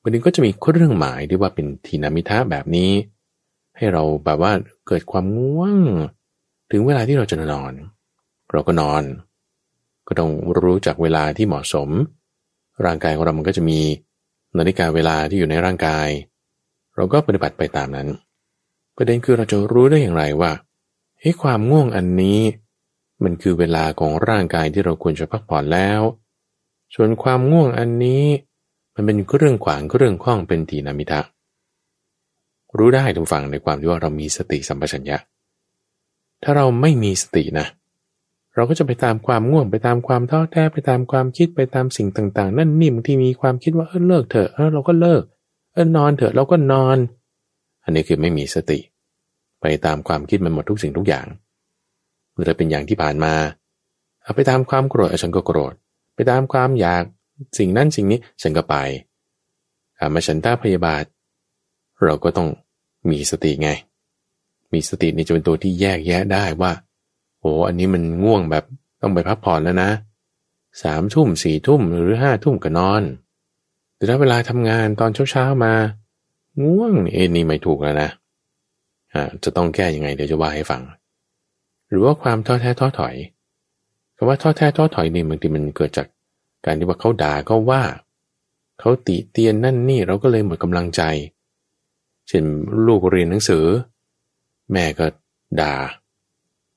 บางทีก็จะมีเครื่องหมายที่ว่าเป็นทีนามิทะแบบนี้ ให้เราแบบว่าเกิดความง่วง ถึงเวลาที่เราจะนอน เราก็นอน ก็ต้องรู้จักเวลาที่เหมาะสม ร่างกายของเรามันก็จะมีนาฬิกาเวลาที่อยู่ในร่างกาย เราก็ปฏิบัติไปตามนั้น ประเด็นคือเราจะรู้ได้อย่างไรว่าเฮ้ความง่วงอันนี้ มันคือเวลาของร่างกายที่เราควรจะพักผ่อนแล้ว ส่วนความง่วงอันนี้มันเป็นเรื่องขวางเรื่องข้องเป็นทีนามิทะรู้ได้ทุกฝั่งในความที่ว่าเรามีสติสัมปชัญญะ ถ้าเราไม่มีสตินะเเราก็จะไปตามความง่วงไปตามความท้อแท้ไปตามความคิดไปตามสิ่งต่าง ๆ นั่นนิ่มที่มีความคิดว่าเออเลิกเถอะเออเราก็เลิก เออนอนเถอะเราก็นอน อันนี้คือไม่มีสติ ไปตามความคิดมันหมดทุกสิ่งทุกอย่างเมื่อเป็นอย่างที่ผ่านมาเอาไปตามความโกรธฉันก็โกรธ ไปตามความอยากสิ่งนั้นสิ่งนี้ฉันก็ไปอามาฉันต้าพยาบาท เราก็ต้องมีสติไง มีสตินี่จะเป็นตัวที่แยกแยะได้ว่า โอ้อันนี้มันง่วงแบบต้องไปพักผ่อนแล้วนะสามทุ่มสี่ทุ่มหรือห้าทุ่มก็นอนแต่ถ้าเวลาทำงานตอนเช้าๆมา ง่วงเอ็นี่ไม่ถูกแล้วนะอ่าจะต้องแก้ยังไงเดี๋ยวจะว่าให้ฟัง หรือว่าความท้อแท้ท้อถอยคำว่าท้อแท้ท้อถอยนี่บางทีมันเกิดจากการที่ว่าเขาด่าก็ว่าเขาติเตียนนั่นนี่เราก็เลยหมดกำลังใจ เช่นลูกเรียนหนังสือ แม่ก็ด่า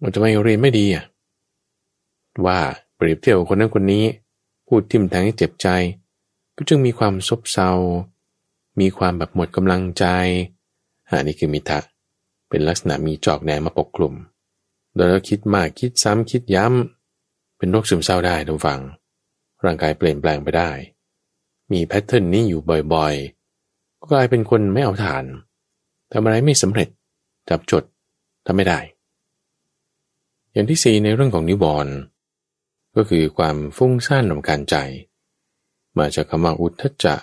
มันจะไม่เรียนไม่ดีอะว่าเปรียบเทียบคนนั้นคนนี้ พูดทิมแทงให้เจ็บใจ ก็จึงมีความซบเซา มีความแบบหมดกำลังใจอันนี้คือมิทะเป็นลักษณะมีจอกแหนมาปกกลุ่ม โดยเราคิดมากคิดซ้ำคิดย้ำเป็นโรคซึมเศร้าได้ทุกฝัง ร่างกายเปลี่ยนแปลงไปได้ มีแพทเทิร์นนี้อยู่บ่อยๆ ก็กลายเป็นคนไม่เอาทานทำอะไรไม่สำเร็จจับจดทำไม่ได้ อย่างที่สี่ในเรื่องของนิวรณ์ก็คือความฟุ้งซ่านรำคาญใจ มาจากคำว่าอุทธจะ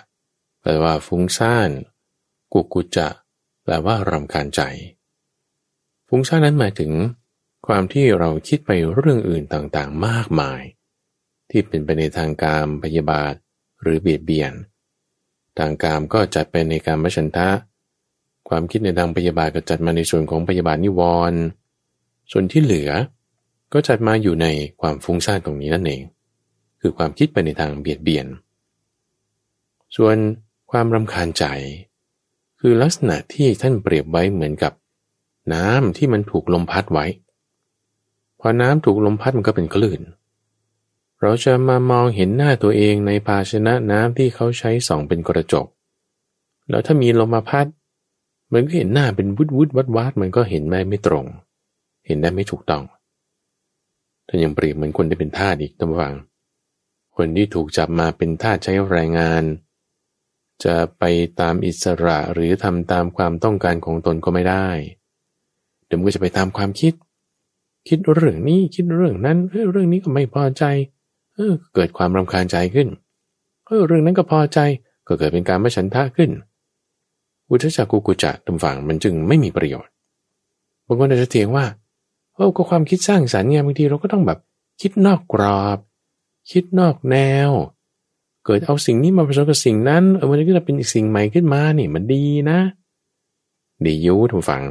แปลว่าฟุ้งซ่าน กุกุจะ แปลว่ารำคาญใจ ฟุ้งซ่านนั้นหมายถึง ความที่เราคิดไปเรื่องอื่นต่างๆ มากมาย ที่เป็นไปในทางการพยาบาทหรือเบียดเบียน ทางการก็จัดไปในการมชันทะ ความคิดในทางพยาบาทก็จัดมาในส่วนของพยาบาทนิวรณ์ส่วนที่เหลือ ก็จัดมาอยู่ในความฟุ้งซ่านตรงนี้นั่นเอง คือความคิดไปในทางเบียดเบียน ส่วนความรำคาญใจ คือลักษณะที่ท่านเปรียบไว้เหมือนกับน้ำที่มันถูกลมพัดไว้ พอน้ำถูกลมพัดมันก็เป็นคลื่น เราจะมามองเห็นหน้าตัวเองในภาชนะน้ำที่เขาใช้ส่องเป็นกระจก แล้วถ้ามีลมมาพัด มันก็เห็นหน้าเป็นวุดวุดวัดวัดมันก็เห็นไม่ไม่ตรง เห็นได้ไม่ถูกต้อง ท่านยังเปรียบเหมือนคนที่เป็นทาสอีกตั้งวัง คนที่ถูกจับมาเป็นทาสใช้แรงงาน จะไปตามอิสระหรือทำตามความต้องการของตนก็ไม่ได้ เดี๋ยวมันก็จะไปตามความคิด คิดเรื่องนี้คิดเรื่องนั้นเออเรื่องนี้ก็ไม่พอใจ เออ เกิดความรำคาญใจขึ้น เออ เรื่องนั้นก็พอใจ ก็เกิดเป็นการไม่ฉันทะขึ้น อุทจักกุกุจักตำฝังมันจึงไม่มีประโยชน์บางคนอาจจะเถียงว่า โอ้ก็ความคิดสร้างสรรค์ไงบางทีเราก็ต้องแบบคิดนอกกรอบ คิดนอกแนว เกิดเอาสิ่งนี้มาผสมกับสิ่งนั้นเออมันก็จะเป็นอีกสิ่งใหม่ขึ้นมานี่มันดีนะดียุทุกฝัง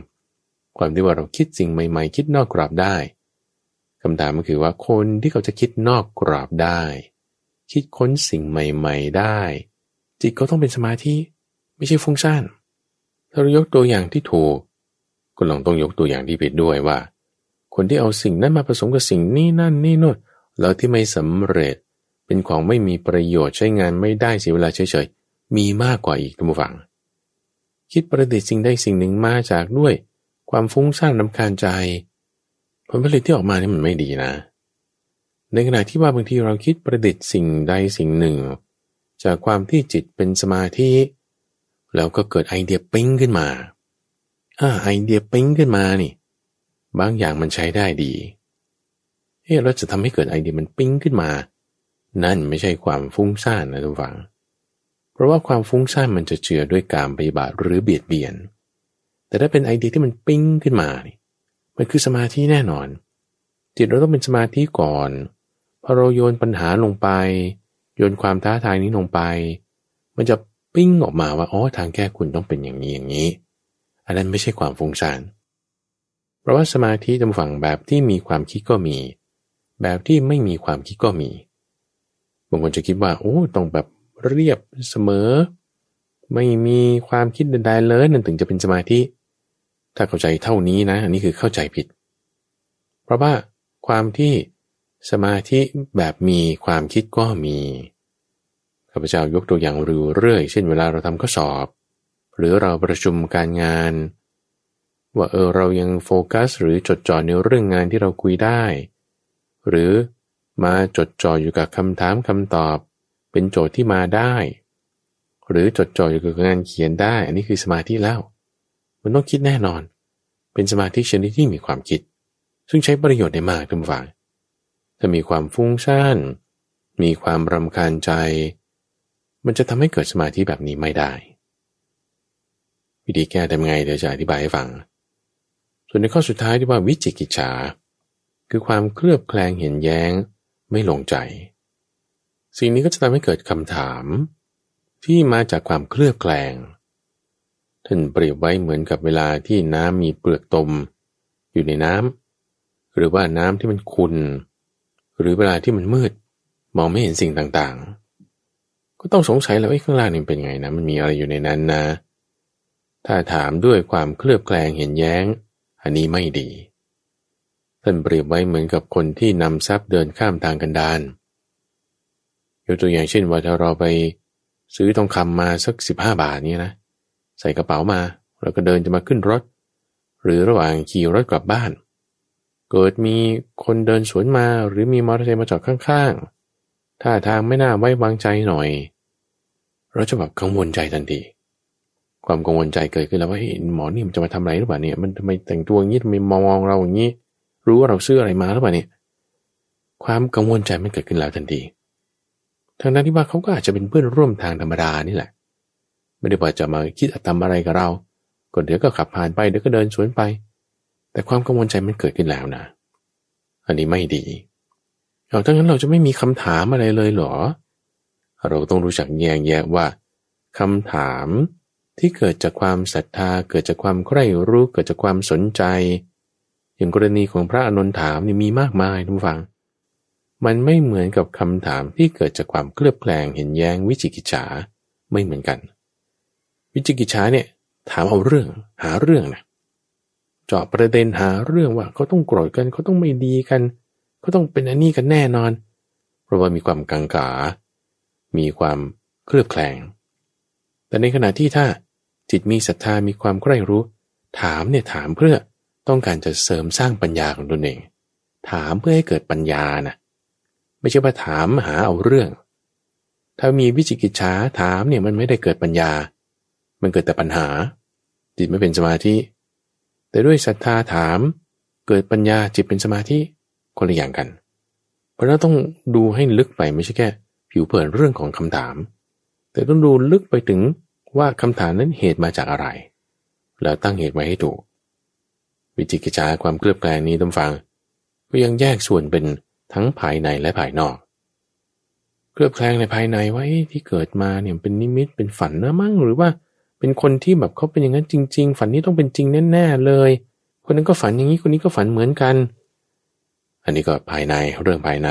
ความที่ว่าเราคิดสิ่งใหม่ ๆ คิดนอกกรอบได้คำถามก็คือว่าคนที่เขาจะคิดนอกกรอบได้ คิดค้นสิ่งใหม่ ๆ ได้ จิตเขาต้องเป็นสมาธิไม่ใช่ฟุ้งซ่านถ้าเรายกตัวอย่างที่ถูกก็ลองต้องยกตัวอย่างที่ผิดด้วยว่า คนที่เอาสิ่งนั้นมาผสมกับสิ่งนี้นั่นนี่โน่นแล้วที่ไม่สำเร็จเป็นของไม่มีประโยชน์ใช้งานไม่ได้เสียเวลาเฉยๆ มีมากกว่าอีกท่านผู้ฟัง คิดประดิษฐ์สิ่งใดสิ่งหนึ่งมาจากด้วย ความฟุ้งซ่านลำคาญใจ ผลผลิตที่ออกมานี่มันไม่ดีนะ ในขณะที่ว่าบางทีเราคิดประดิษฐ์สิ่งใดสิ่งหนึ่ง จากความที่จิตเป็นสมาธิ แล้วก็เกิดไอเดียปิ้งขึ้นมาอ่าไอเดียปิ้งขึ้นมานี่ บางอย่างมันใช้ได้ดี เฮ้เราจะทำให้เกิดไอเดียมันปิ้งขึ้นมา นั่นไม่ใช่ความฟุ้งซ่านนะทุกฝัง เพราะว่าความฟุ้งซ่านมันจะเจือด้วยการปฏิบัติหรือเบียดเบียน แต่ถ้าเป็นไอเดียที่มันปิ้งขึ้นมานี่มันคือสมาธิแน่นอน จิตเราต้องเป็นสมาธิก่อน พอเราโยนปัญหาลงไป โยนความท้าทายนี้ลงไป มันจะปิ้งออกมาว่า อ๋อ ทางแก้คุณต้องเป็นอย่างนี้อย่างนี้ อันนั้นไม่ใช่ความฟุ้งซ่าน เพราะว่าสมาธิจำฝั่งแบบที่มีความคิดก็มี แบบที่ไม่มีความคิดก็มีบางคนจะคิดว่าโอ้ต้องแบบเรียบเสมอ ไม่มีความคิดใดๆเลยนั่นถึงจะเป็นสมาธิ ถ้าเข้าใจเท่านี้นะ อันนี้คือเข้าใจผิด เพราะว่าความที่สมาธิแบบมีความคิดก็มีข้าพเจ้ายกตัวอย่างเรื่อยเช่นเวลาเราทำข้อสอบ หรือเราประชุมการงาน ว่าเออเรายังโฟกัสหรือจดจ่อในเรื่องงานที่เราคุยได้ หรือมาจดจ่ออยู่กับคำถามคำตอบ เป็นโจทย์ที่มาได้ หรือจดจ่ออยู่กับงานเขียนได้ อันนี้คือสมาธิแล้ว มันต้องคิดแน่นอน เป็นสมาธิชนิดที่มีความคิด ซึ่งใช้ประโยชน์ได้มากทุกฝ่ายถ้ามีความฟุ้งซ่านมีความรำคาญใจ มันจะทำให้เกิดสมาธิแบบนี้ไม่ได้ วิธีแก้ทำไงเดี๋ยวจะอธิบายให้ฟัง ส่วนในข้อสุดท้ายที่ว่าวิจิกิจฉา คือความเคลือบแคลงเห็นแย้งไม่ลงใจ สิ่งนี้ก็จะทำให้เกิดคำถาม ที่มาจากความเคลือบแคลงท่านเปรียบไว้เหมือนกับเวลาที่น้ำมีเปลือกตม อยู่ในน้ำหรือว่าน้ำที่มันขุนหรือเวลาที่มันมืด มองไม่เห็นสิ่งต่างๆ ก็ต้องสงสัยแล้วไอ้ข้างล่างนี่เป็นไงนะมันมีอะไรอยู่ในนั้นนะ ถ้าถามด้วยความเคลือบแคลงเห็นแย้ง อันนี้ไม่ดี ท่านเปรียบไว้เหมือนกับคนที่นำทรัพย์เดินข้ามทางกันดานยกตัวอย่างเช่นว่าถ้าเราไปซื้อทองคำมาสักสิบห้าบาทนี่นะ ใส่กระเป๋ามา แล้วก็เดินจะมาขึ้นรถ หรือระหว่างขี่รถกลับบ้าน เกิดมีคนเดินสวนมาหรือมีมอเตอร์ไซค์มาจอดข้างๆถ้าทางไม่น่าไว้วางใจหน่อย เราจะแบบกังวลใจทันที ความกังวลใจเกิดขึ้นแล้วว่าเฮ้ยหมอนี่มันจะมาทำอะไรหรือเปล่าเนี่ยมันทำไมแต่งตัวอย่างนี้ทำไมมองเราอย่างนี้ รู้ว่าเราซื้ออะไรมาหรือเปล่าเนี่ยความกังวลใจมันเกิดขึ้นแล้วทันทีทางนั้นที่ว่าเขาก็อาจจะเป็นเพื่อนร่วมทางธรรมดานี่แหละ ไม่ได้ว่าจะมาคิดทำอะไรกับเราก็เดี๋ยวก็ขับผ่านไปเดี๋ยวก็เดินสวนไป แต่ความกังวลใจมันเกิดขึ้นแล้วนะ อันนี้ไม่ดีเอาทั้งนั้นเราจะไม่มีคำถามอะไรเลยเหรอ เราต้องรู้จักแยกแยะว่าคำถาม ที่เกิดจากความศรัทธาเกิดจากความใคร่รู้เกิดจากความสนใจ อย่างกรณีของพระอนุนถามนี่มีมากมายทุกฝัง มันไม่เหมือนกับคำถามที่เกิดจากความเคลือบแคลงเห็นแย้งวิจิกิจฉาไม่เหมือนกัน วิจิกิจฉาเนี่ยถามเอาเรื่องหาเรื่องนะเจาะประเด็นหาเรื่องว่าเขาต้องโกรธกันเขาต้องไม่ดีกันเขาต้องเป็นอันนี้กันแน่นอน เพราะว่ามีความกังขา มีความเคลือบแคลง แต่ในขณะที่ถ้าจิตมีศรัทธามีความใคร่รู้ ถามเนี่ยถามเพื่อต้องการจะเสริมสร้างปัญญาของตนเอง ถามเพื่อให้เกิดปัญญานะไม่ใช่ว่าถามหาเอาเรื่อง ถ้ามีวิจิกิจฉาถามเนี่ยมันไม่ได้เกิดปัญญา มันเกิดแต่ปัญหา จิตไม่เป็นสมาธิ แต่ด้วยศรัทธาถามเกิดปัญญาจิตเป็นสมาธิคนละอย่างกัน เพราะเราต้องดูให้ลึกไปไม่ใช่แค่ ผิวเผินเรื่องของคำถาม แต่ต้องดูลึกไปถึงว่าคำถามนั้นเหตุมาจากอะไร แล้วตั้งเหตุไว้ให้ถูก วิจิกิจาความเคลือบแคลงนี้ต้องฟัง ก็ยังแยกส่วนเป็นทั้งภายในและภายนอก เคลือบแคลงในภายในไว้ที่เกิดมาเนี่ยเป็นนิมิตเป็นฝันนะมั้งหรือว่าเป็นคนที่แบบเขาเป็นอย่างนั้นจริง ๆ ฝันนี้ต้องเป็นจริงแน่ๆเลย คนนั้นก็ฝันอย่างนี้คนนี้ก็ฝันเหมือนกัน อันนี้ก็ภายในเรื่องภายใน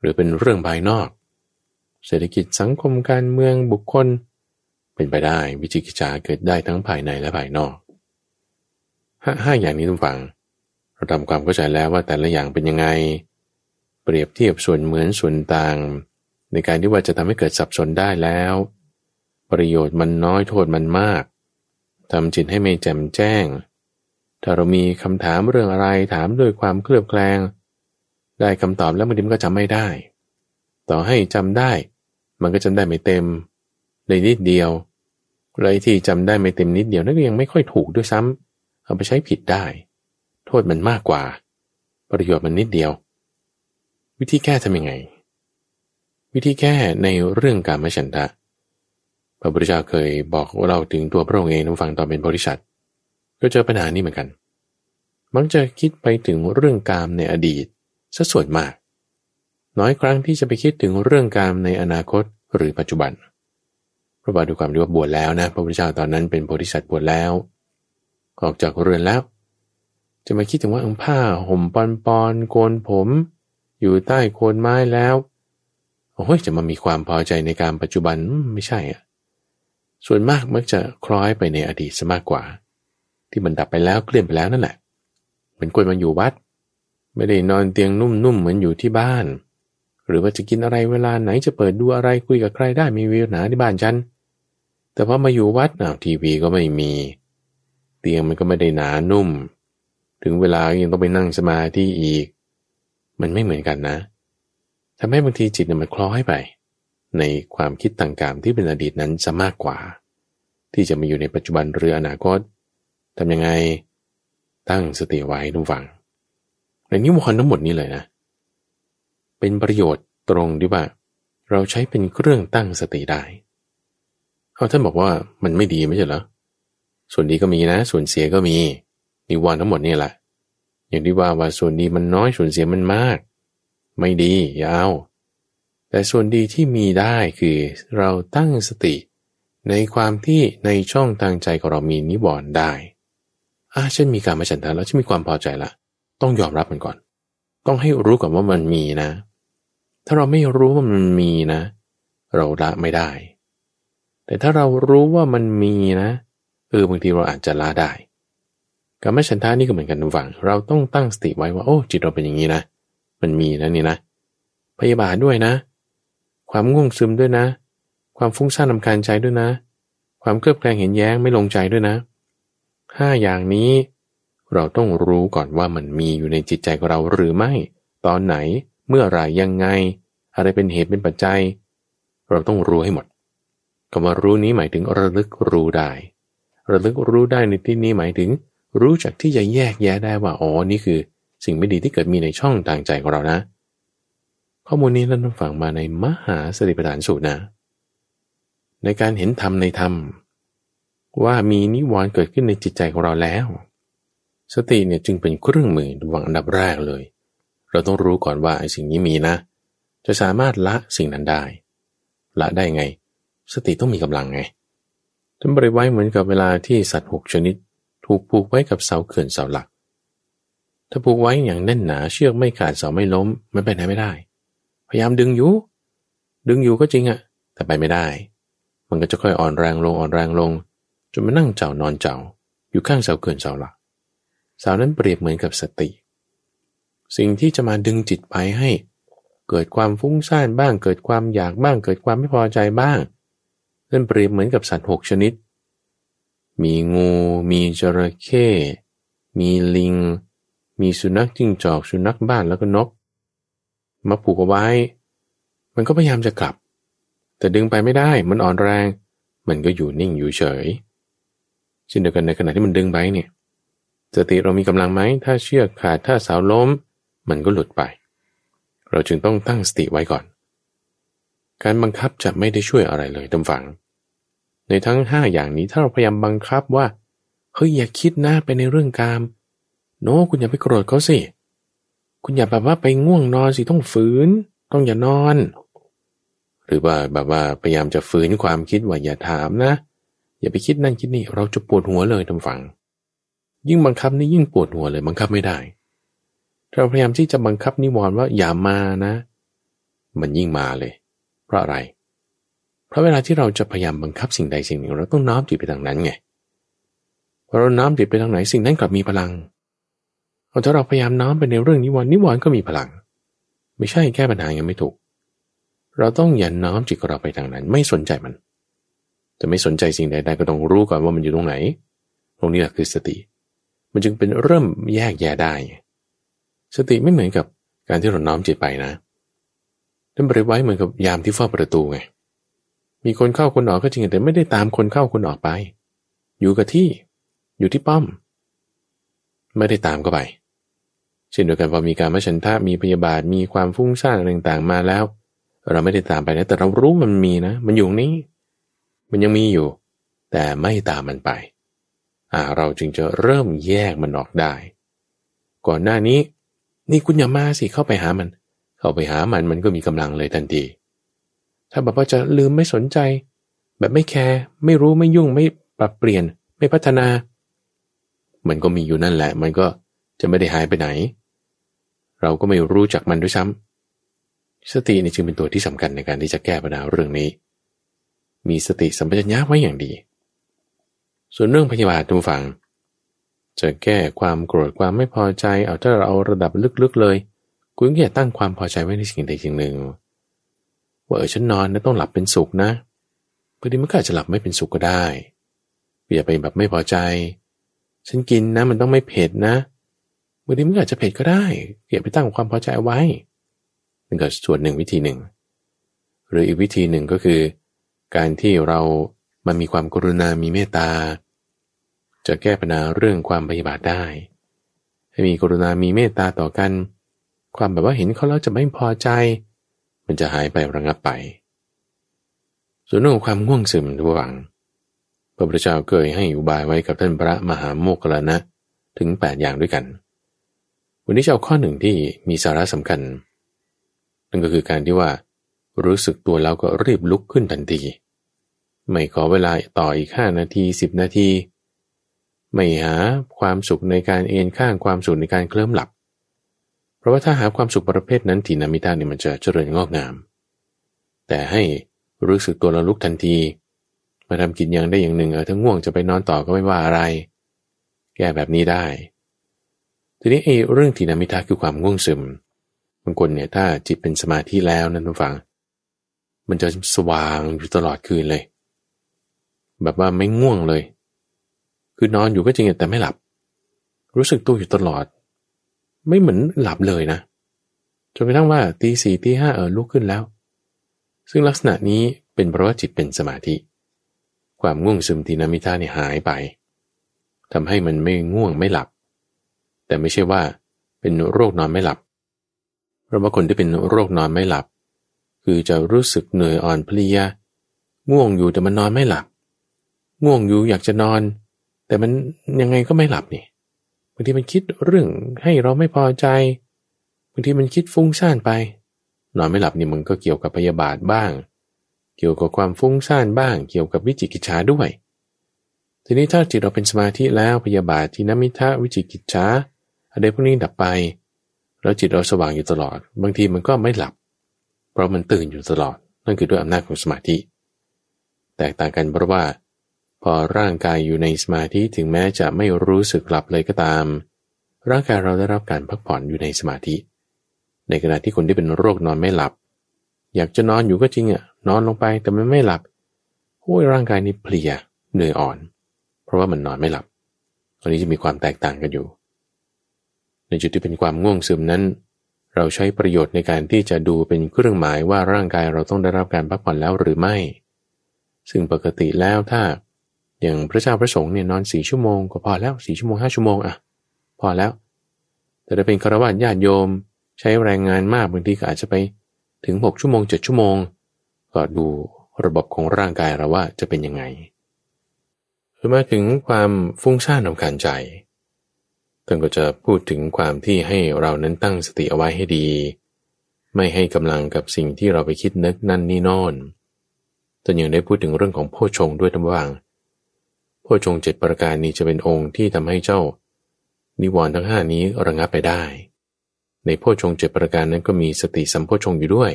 หรือเป็นเรื่องภายนอก เศรษฐกิจสังคมการเมืองบุคคล เป็นไปได้วิจิกิจาเกิดได้ทั้งภายในและภายนอกห้าห้าอย่างนี้ทุกฝัง เราทำความเข้าใจแล้วว่าแต่ละอย่างเป็นยังไง เปรียบเทียบส่วนเหมือนส่วนต่าง ในการที่ว่าจะทำให้เกิดสับสนได้แล้ว ประโยชน์มันน้อยโทษมันมากทำจิตให้ไม่แจ่มแจ้ง ถ้าเรามีคำถามเรื่องอะไรถามด้วยความเคลือบแคลง ได้คำตอบแล้วบางทีมันก็จำไม่ได้ ต่อให้จำได้ มันก็จำได้ไม่เต็มเลยนิดเดียวไรที่จำได้ไม่เต็มนิดเดียวนั่นก็ยังไม่ค่อยถูกด้วยซ้ำเอาไปใช้ผิดได้ โทษมันมากกว่า ประโยชน์มันนิดเดียว วิธีแก้ทำยังไง วิธีแก้ในเรื่องการมฉันทะพระพุทธเจ้าเคยบอกเราถึงตัวพระองค์เองน้ำฟังตอนเป็นบริษัท ก็เจอปัญหานี้เหมือนกัน มักจะคิดไปถึงเรื่องกามในอดีตซะส่วนมาก น้อยครั้งที่จะไปคิดถึงเรื่องกามในอนาคตหรือปัจจุบันพระบาทดูความที่ว่าบวชแล้วนะพระพุทธเจ้าตอนนั้นเป็นโพธิสัตว์บวชแล้ว ออกจากเรือนแล้ว จะมาคิดถึงว่าผ้าห่มปอนปอนโกนผม อยู่ใต้โคนไม้แล้วโอ้ยจะมามีความพอใจในการปัจจุบันไม่ใช่อะส่วนมากมักจะคล้อยไปในอดีตซะมากกว่า ที่มันดับไปแล้วเคลื่อนไปแล้วนั่นแหละเหมือนคนมาอยู่วัด ไม่ได้นอนเตียงนุ่มๆเหมือนอยู่ที่บ้าน หรือว่าจะกินอะไรเวลาไหนจะเปิดดูอะไรคุยกับใครได้มีวิวหนาที่บ้านฉัน แต่พอมาอยู่วัดอ้าวทีวีก็ไม่มี เตียงมันก็ไม่ได้หนานุ่ม ถึงเวลายังต้องไปนั่งสมาธิอีก มันไม่เหมือนกันนะทำให้บางทีจิตน่ยมันคล้อยไป ในความคิดต่างๆที่เป็นอดีตนั้นจะมากกว่า ที่จะมาอยู่ในปัจจุบันหรืออนาคตทำยังไงตั้งสติไว้ทุกฝังในนิวรณ์ทั้งหมดนี้เลยนะ เป็นประโยชน์ตรงที่ว่า เราใช้เป็นเครื่องตั้งสติได้เอาท่านบอกว่ามันไม่ดีไม่ใช่เหรอส่วนดีก็มีนะ ส่วนเสียก็มีนิวรณ์ทั้งหมดนี่แหละ อย่างที่ว่าว่าส่วนดีมันน้อยส่วนเสียมันมาก ไม่ดีอย่าเอาแต่ส่วนดีที่มีได้คือเราตั้งสติ ในความที่ในช่องทางใจของเรามีนิวรณ์ได้อาฉันมีการมาฉันทาแล้วฉันมีความพอใจละ ต้องยอมรับมันก่อน ต้องให้รู้ก่อนว่ามันมีนะ ถ้าเราไม่รู้ว่ามันมีนะ เราละไม่ได้ แต่ถ้าเรารู้ว่ามันมีนะเออบางทีเราอาจจะละได้การไม่ฉันทานี่ก็เหมือนกันฝัง เราต้องตั้งสติไว้ว่า โอ้ จิตเราเป็นอย่างนี้นะ มันมีนะนี่นะ พยาบาทด้วยนะ ความง่วงซึมด้วยนะ ความฟุ้งซ่านลำคาญใจด้วยนะ ความเคลือบแคลงเห็นแย้งไม่ลงใจด้วยนะห้าอย่างนี้ เราต้องรู้ก่อนว่ามันมีอยู่ในจิตใจของเราหรือไม่ ตอนไหน เมื่อไรยังไง อะไรเป็นเหตุเป็นปัจจัย เราต้องรู้ให้หมดคำว่ารู้นี้หมายถึงระลึกรู้ได้ ระลึกรู้ได้ในที่นี้หมายถึง รู้จักที่จะแยกแยะได้ว่าอ๋อนี่คือ สิ่งไม่ดีที่เกิดมีในช่องทางใจของเรานะ ข้อมูลนี้เราต้องฟังมาในมหาสติปัฏฐานสูตรนะ ในการเห็นธรรมในธรรม ว่ามีนิวรณ์เกิดขึ้นในจิตใจของเราแล้ว สติเนี่ยจึงเป็นเครื่องมือวังอันดับแรกเลย เราต้องรู้ก่อนว่าไอ้สิ่งนี้มีนะ จะสามารถละสิ่งนั้นได้ ละได้ไง สติต้องมีกำลังไงท่านบริไว้เหมือนกับเวลาที่สัตว์หกชนิด ถูกผูกไว้กับเสาเขื่อนเสาหลัก ถ้าผูกไว้อย่างแน่นหนาเชือกไม่ขาดเสาไม่ล้มมันไปไหนไม่ได้ พยายามดึงอยู่ ดึงอยู่ก็จริงอะแต่ไปไม่ได้ มันก็จะค่อยอ่อนแรงลงอ่อนแรงลงจนมานั่งเจ้านอนเจ้าอยู่ข้างเสาเกินเสาหลักเสานั้นเปรียบเหมือนกับสติ สิ่งที่จะมาดึงจิตไปให้ เกิดความฟุ้งซ่านบ้าง เกิดความอยากบ้าง เกิดความไม่พอใจบ้างนั่นเปรียบเหมือนกับสัตว์หกชนิด มีงู มีจระเข้ มีลิง มีสุนัขจิ้งจอก สุนัขบ้านแล้วก็นก มาผูกเอาไว้ มันก็พยายามจะกลับ แต่ดึงไปไม่ได้ มันอ่อนแรง มันก็อยู่นิ่งอยู่เฉย เช่นเดียวกันในขณะที่มันดึงไปเนี่ย สติเรามีกำลังไหม ถ้าเชือกขาด ถ้าเสาล้ม มันก็หลุดไป เราจึงต้องตั้งสติไว้ก่อน การบังคับจะไม่ได้ช่วยอะไรเลยตำฝัง ในทั้งห้าอย่างนี้ถ้าเราพยายามบังคับว่าเฮ้ยอย่าคิดนะไปในเรื่องกาม โน้คุณอย่าไปโกรธเขาสิ คุณอย่าแบบว่าไปง่วงนอนสิต้องฝืน ต้องอย่านอน หรือว่าแบบว่าพยายามจะฝืนความคิดว่าอย่าถามนะ อย่าไปคิดนั่นคิดนี่เราจะปวดหัวเลยทำฝัง ยิ่งบังคับนี่ยิ่งปวดหัวเลยบังคับไม่ได้ เราพยายามที่จะบังคับนิวรณ์ว่าอย่ามานะ มันยิ่งมาเลย เพราะอะไร เพราะเวลาที่เราจะพยายามบังคับสิ่งใดสิ่งหนึ่ง เราต้องน้อมจิตไปทางนั้นไงพอเราน้อมจิตไปทางไหนสิ่งนั้นกลับมีพลังเอาถ้าเราพยายามน้อมไปในเรื่องนิวรณ์นิวรณ์ก็มีพลัง ไม่ใช่แก้ปัญหายังไม่ถูก เราต้องอย่าน้อมจิตของเราไปทางนั้น ไม่สนใจมันจะไม่สนใจสิ่งใดๆก็ต้องรู้ก่อนว่ามันอยู่ตรงไหน ตรงนี้แหละคือสติ มันจึงเป็นเริ่มแยกแยะได้ สติไม่เหมือนกับการที่เราน้อมจิตไปนะท่านบริไว้เหมือนกับยามที่เฝ้าประตูไง มีคนเข้าคนออกก็จริงแต่ไม่ได้ตามคนเข้าคนออกไป อยู่กับที่ อยู่ที่ป้อม ไม่ได้ตามก็ไป เช่นเดียวกันพอมีการมาชันทะมีพยาบาทมีความฟุ้งซ่านอะไรต่างๆมาแล้ว เราไม่ได้ตามไปนะ แต่เรารู้มันมีนะ มันอยู่นี้ มันยังมีอยู่ แต่ไม่ตามมันไป อ่า เราจึงจะเริ่มแยกมันออกได้ ก่อนหน้านี้ นี่คุณอย่ามาสิเข้าไปหามัน เข้าไปหามันมันก็มีกำลังเลยทันที ถ้าแบบว่าจะลืมไม่สนใจ แบบไม่แคร์ไม่รู้ไม่ยุ่งไม่ปรับเปลี่ยนไม่พัฒนา มันก็มีอยู่นั่นแหละ มันก็จะไม่ได้หายไปไหน เราก็ไม่รู้จักมันด้วยซ้ำสตินี่จึงเป็นตัวที่สำคัญในการที่จะแก้ปัญหาเรื่องนี้ มีสติสัมปชัญญะไว้อย่างดี ส่วนเรื่องพยาบาททุกฝัง จะแก้ความโกรธความไม่พอใจ เอาถ้าเราเอาระดับลึกๆเลย คุณอย่าตั้งความพอใจไว้ในสิ่งใดสิ่งหนึ่ง ว่าเออฉันนอนนะต้องหลับเป็นสุขนะบางทีมันก็อาจจะหลับไม่เป็นสุขก็ได้อย่าไปแบบไม่พอใจ ฉันกินนะมันต้องไม่เผ็ดนะบางทีมันอาจจะเผ็ดก็ได้อย่าไปตั้งความพอใจไว้นั่นก็ส่วนหนึ่งวิธีหนึ่ง หรืออีกวิธีหนึ่งก็คือ การที่เรามันมีความกรุณา มีเมตตา จะแก้ปัญหาเรื่องความพยาบาทได้ ให้มีกรุณามีเมตตาต่อกัน ความแบบว่าเห็นเขาแล้วจะไม่พอใจ มันจะหายไประงับไป ส่วนเรื่องของความง่วงซึมระหว่างพระพุทธเจ้าเคยให้อุบายไว้กับท่านพระมหาโมคคลานะถึง 8 อย่างด้วยกัน วันนี้จะเอาข้อหนึ่งที่มีสาระสำคัญ นั่นก็คือการที่ว่า รู้สึกตัวแล้วก็รีบลุกขึ้นทันที ไม่ขอเวลาต่ออีก 5 นาที 10 นาที ไม่หาความสุขในการเอนข้างความสุขในการเคลิ้มหลับ เพราะว่าถ้าหาความสุขประเภทนั้นทีนามิตาเนี่ยมันจะเจริญงอกงาม แต่ให้รู้สึกตัวระลุกทันที มาทำกินอย่างได้อย่างหนึ่งเออถ้าง่วงจะไปนอนต่อก็ไม่ว่าอะไร แก้แบบนี้ได้ ทีนี้ไอ้เรื่องทีนามิตาคือความง่วงซึมบางคนเนี่ยถ้าจิตเป็นสมาธิแล้วนั้นทุกฝัง มันจะสว่างอยู่ตลอดคืนเลย แบบว่าไม่ง่วงเลย คือนอนอยู่ก็จริงแต่ไม่หลับ รู้สึกตัวอยู่ตลอด ไม่เหมือนหลับเลยนะจนกระทั่งว่าตีสี่ตีห้าเออลุกขึ้นแล้ว ซึ่งลักษณะนี้เป็นเพราะว่าจิตเป็นสมาธิ ความง่วงซึมทีนามิตาเนี่ยหายไปทำให้มันไม่ง่วงไม่หลับ แต่ไม่ใช่ว่าเป็นโรคนอนไม่หลับ เพราะว่าคนที่เป็นโรคนอนไม่หลับ คือจะรู้สึกเหนื่อยอ่อนเพลีย ง่วงอยู่แต่มันนอนไม่หลับ ง่วงอยู่อยากจะนอน แต่มันยังไงก็ไม่หลับนี่บางทีมันคิดเรื่องให้เราไม่พอใจบางทีมันคิดฟุ้งซ่านไป นอนไม่หลับนี่มันก็เกี่ยวกับพยาบาทบ้าง เกี่ยวกับความฟุ้งซ่านบ้าง เกี่ยวกับวิจิกิจฉาด้วย ทีนี้ถ้าจิตเราเป็นสมาธิแล้วพยาบาทที่นมิทะวิจิกิจฉาอะไรพวกนี้ดับไป แล้วจิตเราสว่างอยู่ตลอด บางทีมันก็ไม่หลับ เพราะมันตื่นอยู่ตลอดนั่นคือด้วยอำนาจของสมาธิ แตกต่างกันเพราะว่า พอร่างกายอยู่ในสมาธิถึงแม้จะไม่รู้สึกหลับเลยก็ตาม ร่างกายเราได้รับการพักผ่อนอยู่ในสมาธิ ในขณะที่คนที่เป็นโรคนอนไม่หลับ อยากจะนอนอยู่ก็จริงอะนอนลงไปแต่มันไม่หลับโอ้ยร่างกายนี้เพลียเหนื่อยอ่อน เพราะว่ามันนอนไม่หลับตอนนี้จะมีความแตกต่างกันอยู่ ในจุดที่เป็นความง่วงซึมนั้น เราใช้ประโยชน์ในการที่จะดูเป็นเครื่องหมายว่าร่างกายเราต้องได้รับการพักผ่อนแล้วหรือไม่ ซึ่งปกติแล้วถ้า อย่างพระเจ้าพระสงฆ์เนี่ยนอนสี่ชั่วโมงก็พอแล้วสี่ชั่วโมงห้าชั่วโมงอะพอแล้ว แต่ถ้าเป็นคารวะญาติโยมใช้แรงงานมากบางทีก็อาจจะไปถึงหกชั่วโมงเจ็ดชั่วโมง ก็ดูระบบของร่างกายเราว่าจะเป็นยังไงคือมาถึงความฟุ้งซ่านของการใจท่านก็จะพูดถึงความที่ให้เรานั้นตั้งสติเอาไว้ให้ดี ไม่ให้กำลังกับสิ่งที่เราไปคิดนึกนั่นนี่นอนท่านยังได้พูดถึงเรื่องของโพชงด้วยทั้งว่าง พชงเจ็ดประการนี้จะเป็นองค์ที่ทำให้เจ้า นิวรณ์ทั้งห้านี้ระงับไปได้ ในโพชงเจ็ดประการนั้นก็มีสติสัมโพชงอยู่ด้วย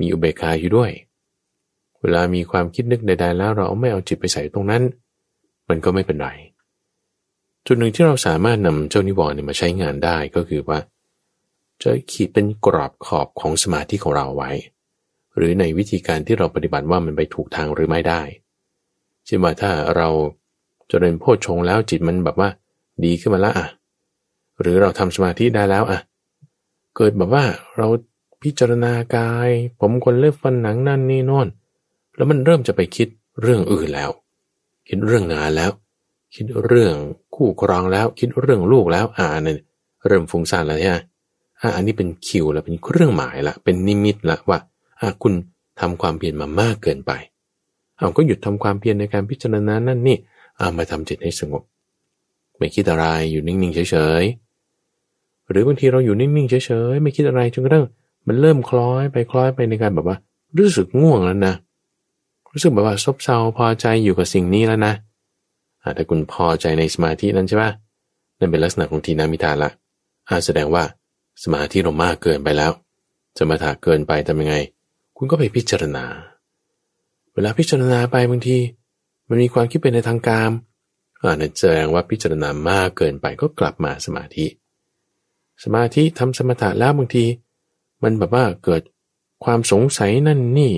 มีอุเบกขาอยู่ด้วย เวลามีความคิดนึกใดๆแล้วเราไม่เอาจิตไปใส่ตรงนั้น มันก็ไม่เป็นไรจุดหนึ่งที่เราสามารถนำเจ้านิวรณ์มาใช้งานได้ก็คือว่า จะขีดเป็นกรอบขอบของสมาธิของเราไว้ หรือในวิธีการที่เราปฏิบัติว่ามันไปถูกทางหรือไม่ได้เช่นว่าถ้าเรา จเริญโพชฌงแล้วจิตมันแบบว่า ดีขึ้นมาล้วอะ หรือเราทำสมาธิได้แล้วอะ เกิดแบบว่าเราพิจารณากาย ผมคนเล็บฟันหนังนั่นนี่นอนแล้วมันเริ่มจะไปคิดเรื่องอื่นแล้ว คิดเรื่องงานแล้ว คิดเรื่องคู่ครองแล้ว คิดเรื่องลูกแล้วอ่าเนี่ยเริ่มฟุ้งซ่านแล้วใช่ไหมอ่าอันนี้เป็นคิวแล้วเป็นเครื่องหมายละเป็นนิมิตละว่าอ่าคุณทำความเพียรมามากเกินไปเอาก็หยุดทำความเพียรในการพิจารณานั่นนี่ เอามาทำจิตให้สงบ ไม่คิดอะไรอยู่นิ่งๆเฉยๆหรือบางทีเราอยู่นิ่งๆเฉยๆไม่คิดอะไรจนกระทั่งมันเริ่มคล้อยไปคล้อยไปในการแบบว่า รู้สึกง่วงแล้วนะรู้สึกแบบว่าซบเซาพอใจอยู่กับสิ่งนี้แล้วนะถ้าคุณพอใจในสมาธินั้นใช่ปะนั่นเป็นลักษณะของทีนามิตาละอาแสดงว่าสมาธิเรามากเกินไปแล้วจะมาถาเกินไปทำยังไง คุณก็ไปพิจารณา เวลาพิจารณาไปบางที มันมีความคิดเป็นในทางการอ่านั่นแสดงว่าพิจารณามากเกินไปก็กลับมาสมาธิ สมาธิทำสมถะแล้วบางที มันแบบว่าเกิดความสงสัยนั่นนี่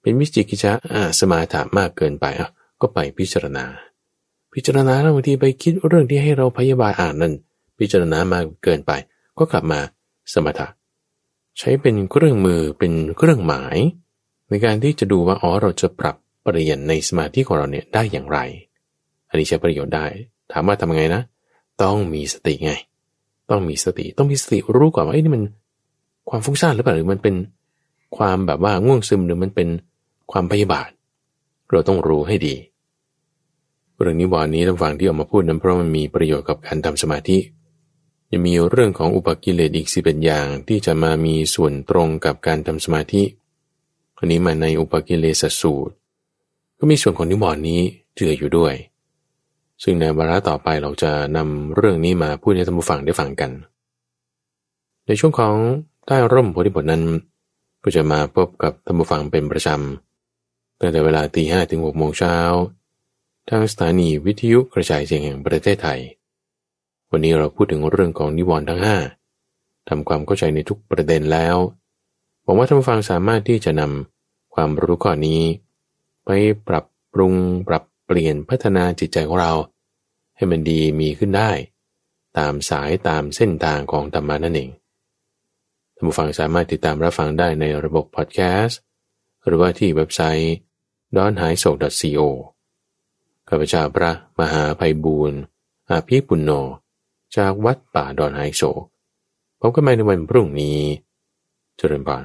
เป็นวิจิกิจฉาอ่าสมาธิมากเกินไปอะก็ไปพิจารณา พิจารณาแล้วบางทีไปคิดเรื่องที่ให้เราพยาบาลอ่านนั่น พิจารณามากเกินไป ก็กลับมาสมถะ ใช้เป็นเครื่องมือเป็นเครื่องหมาย ในการที่จะดูว่าอ๋อเราจะปรับ เปลี่ยนในสมาธิของเราเนี่ยได้อย่างไร อันนี้ใช้ประโยชน์ได้ ถามว่าทำไงนะ ต้องมีสติไง ต้องมีสติ ต้องมีสติรู้ก่อนว่าไอ้นี่มันความฟุ้งซ่านหรือเปล่าหรือมันเป็นความแบบว่าง่วงซึมหรือมันเป็นความพยาบาท เราต้องรู้ให้ดี เรื่องนี้วันนี้ท่านฟังที่ออกมาพูดนั้นเพราะมันมีประโยชน์กับการทำสมาธิยังมีเรื่องของอุปกิเลสอีกสิเป็นอย่างที่จะมามีส่วนตรงกับการทำสมาธิคนนี้มาในอุปกิเลสสูตร ก็มีส่วนของนิวรณ์นี้เจืออยู่ด้วย ซึ่งในวาระต่อไปเราจะนำเรื่องนี้มาพูดให้ท่านผู้ฟังได้ฟังกัน ในช่วงของใต้ร่มโพธิบทนั้น ก็จะมาพบกับท่านผู้ฟังเป็นประจำตั้งแต่เวลาตีห้ถึงหกโมงเช้าทางสถานีวิทยุกระจายเสียงแห่งประเทศไทย วันนี้เราพูดถึงเรื่องของนิวรณ์ทั้งห้าทำความเข้าใจในทุกประเด็นแล้วหวังว่าท่านผู้ฟังสามารถที่จะนำความรู้ข้อนี้ ไปปรับปรุงปรับเปลี่ยนพัฒนาจิตใจของเรา ให้มันดีมีขึ้นได้ ตามสายตามเส้นทางของธรรมานั่นเองท่านผู้ฟังสามารถติดตามรับฟังได้ในระบบพอดแคสต์หรือว่าที่เว็บไซต์ดอนหายโศก .co ข้าพเจ้าพระมหาภัยบูรณ์อาภีปุณโญจากวัดป่าดอนหายโศกพบกันใหม่ในวันพรุ่งนี้ เจริญพร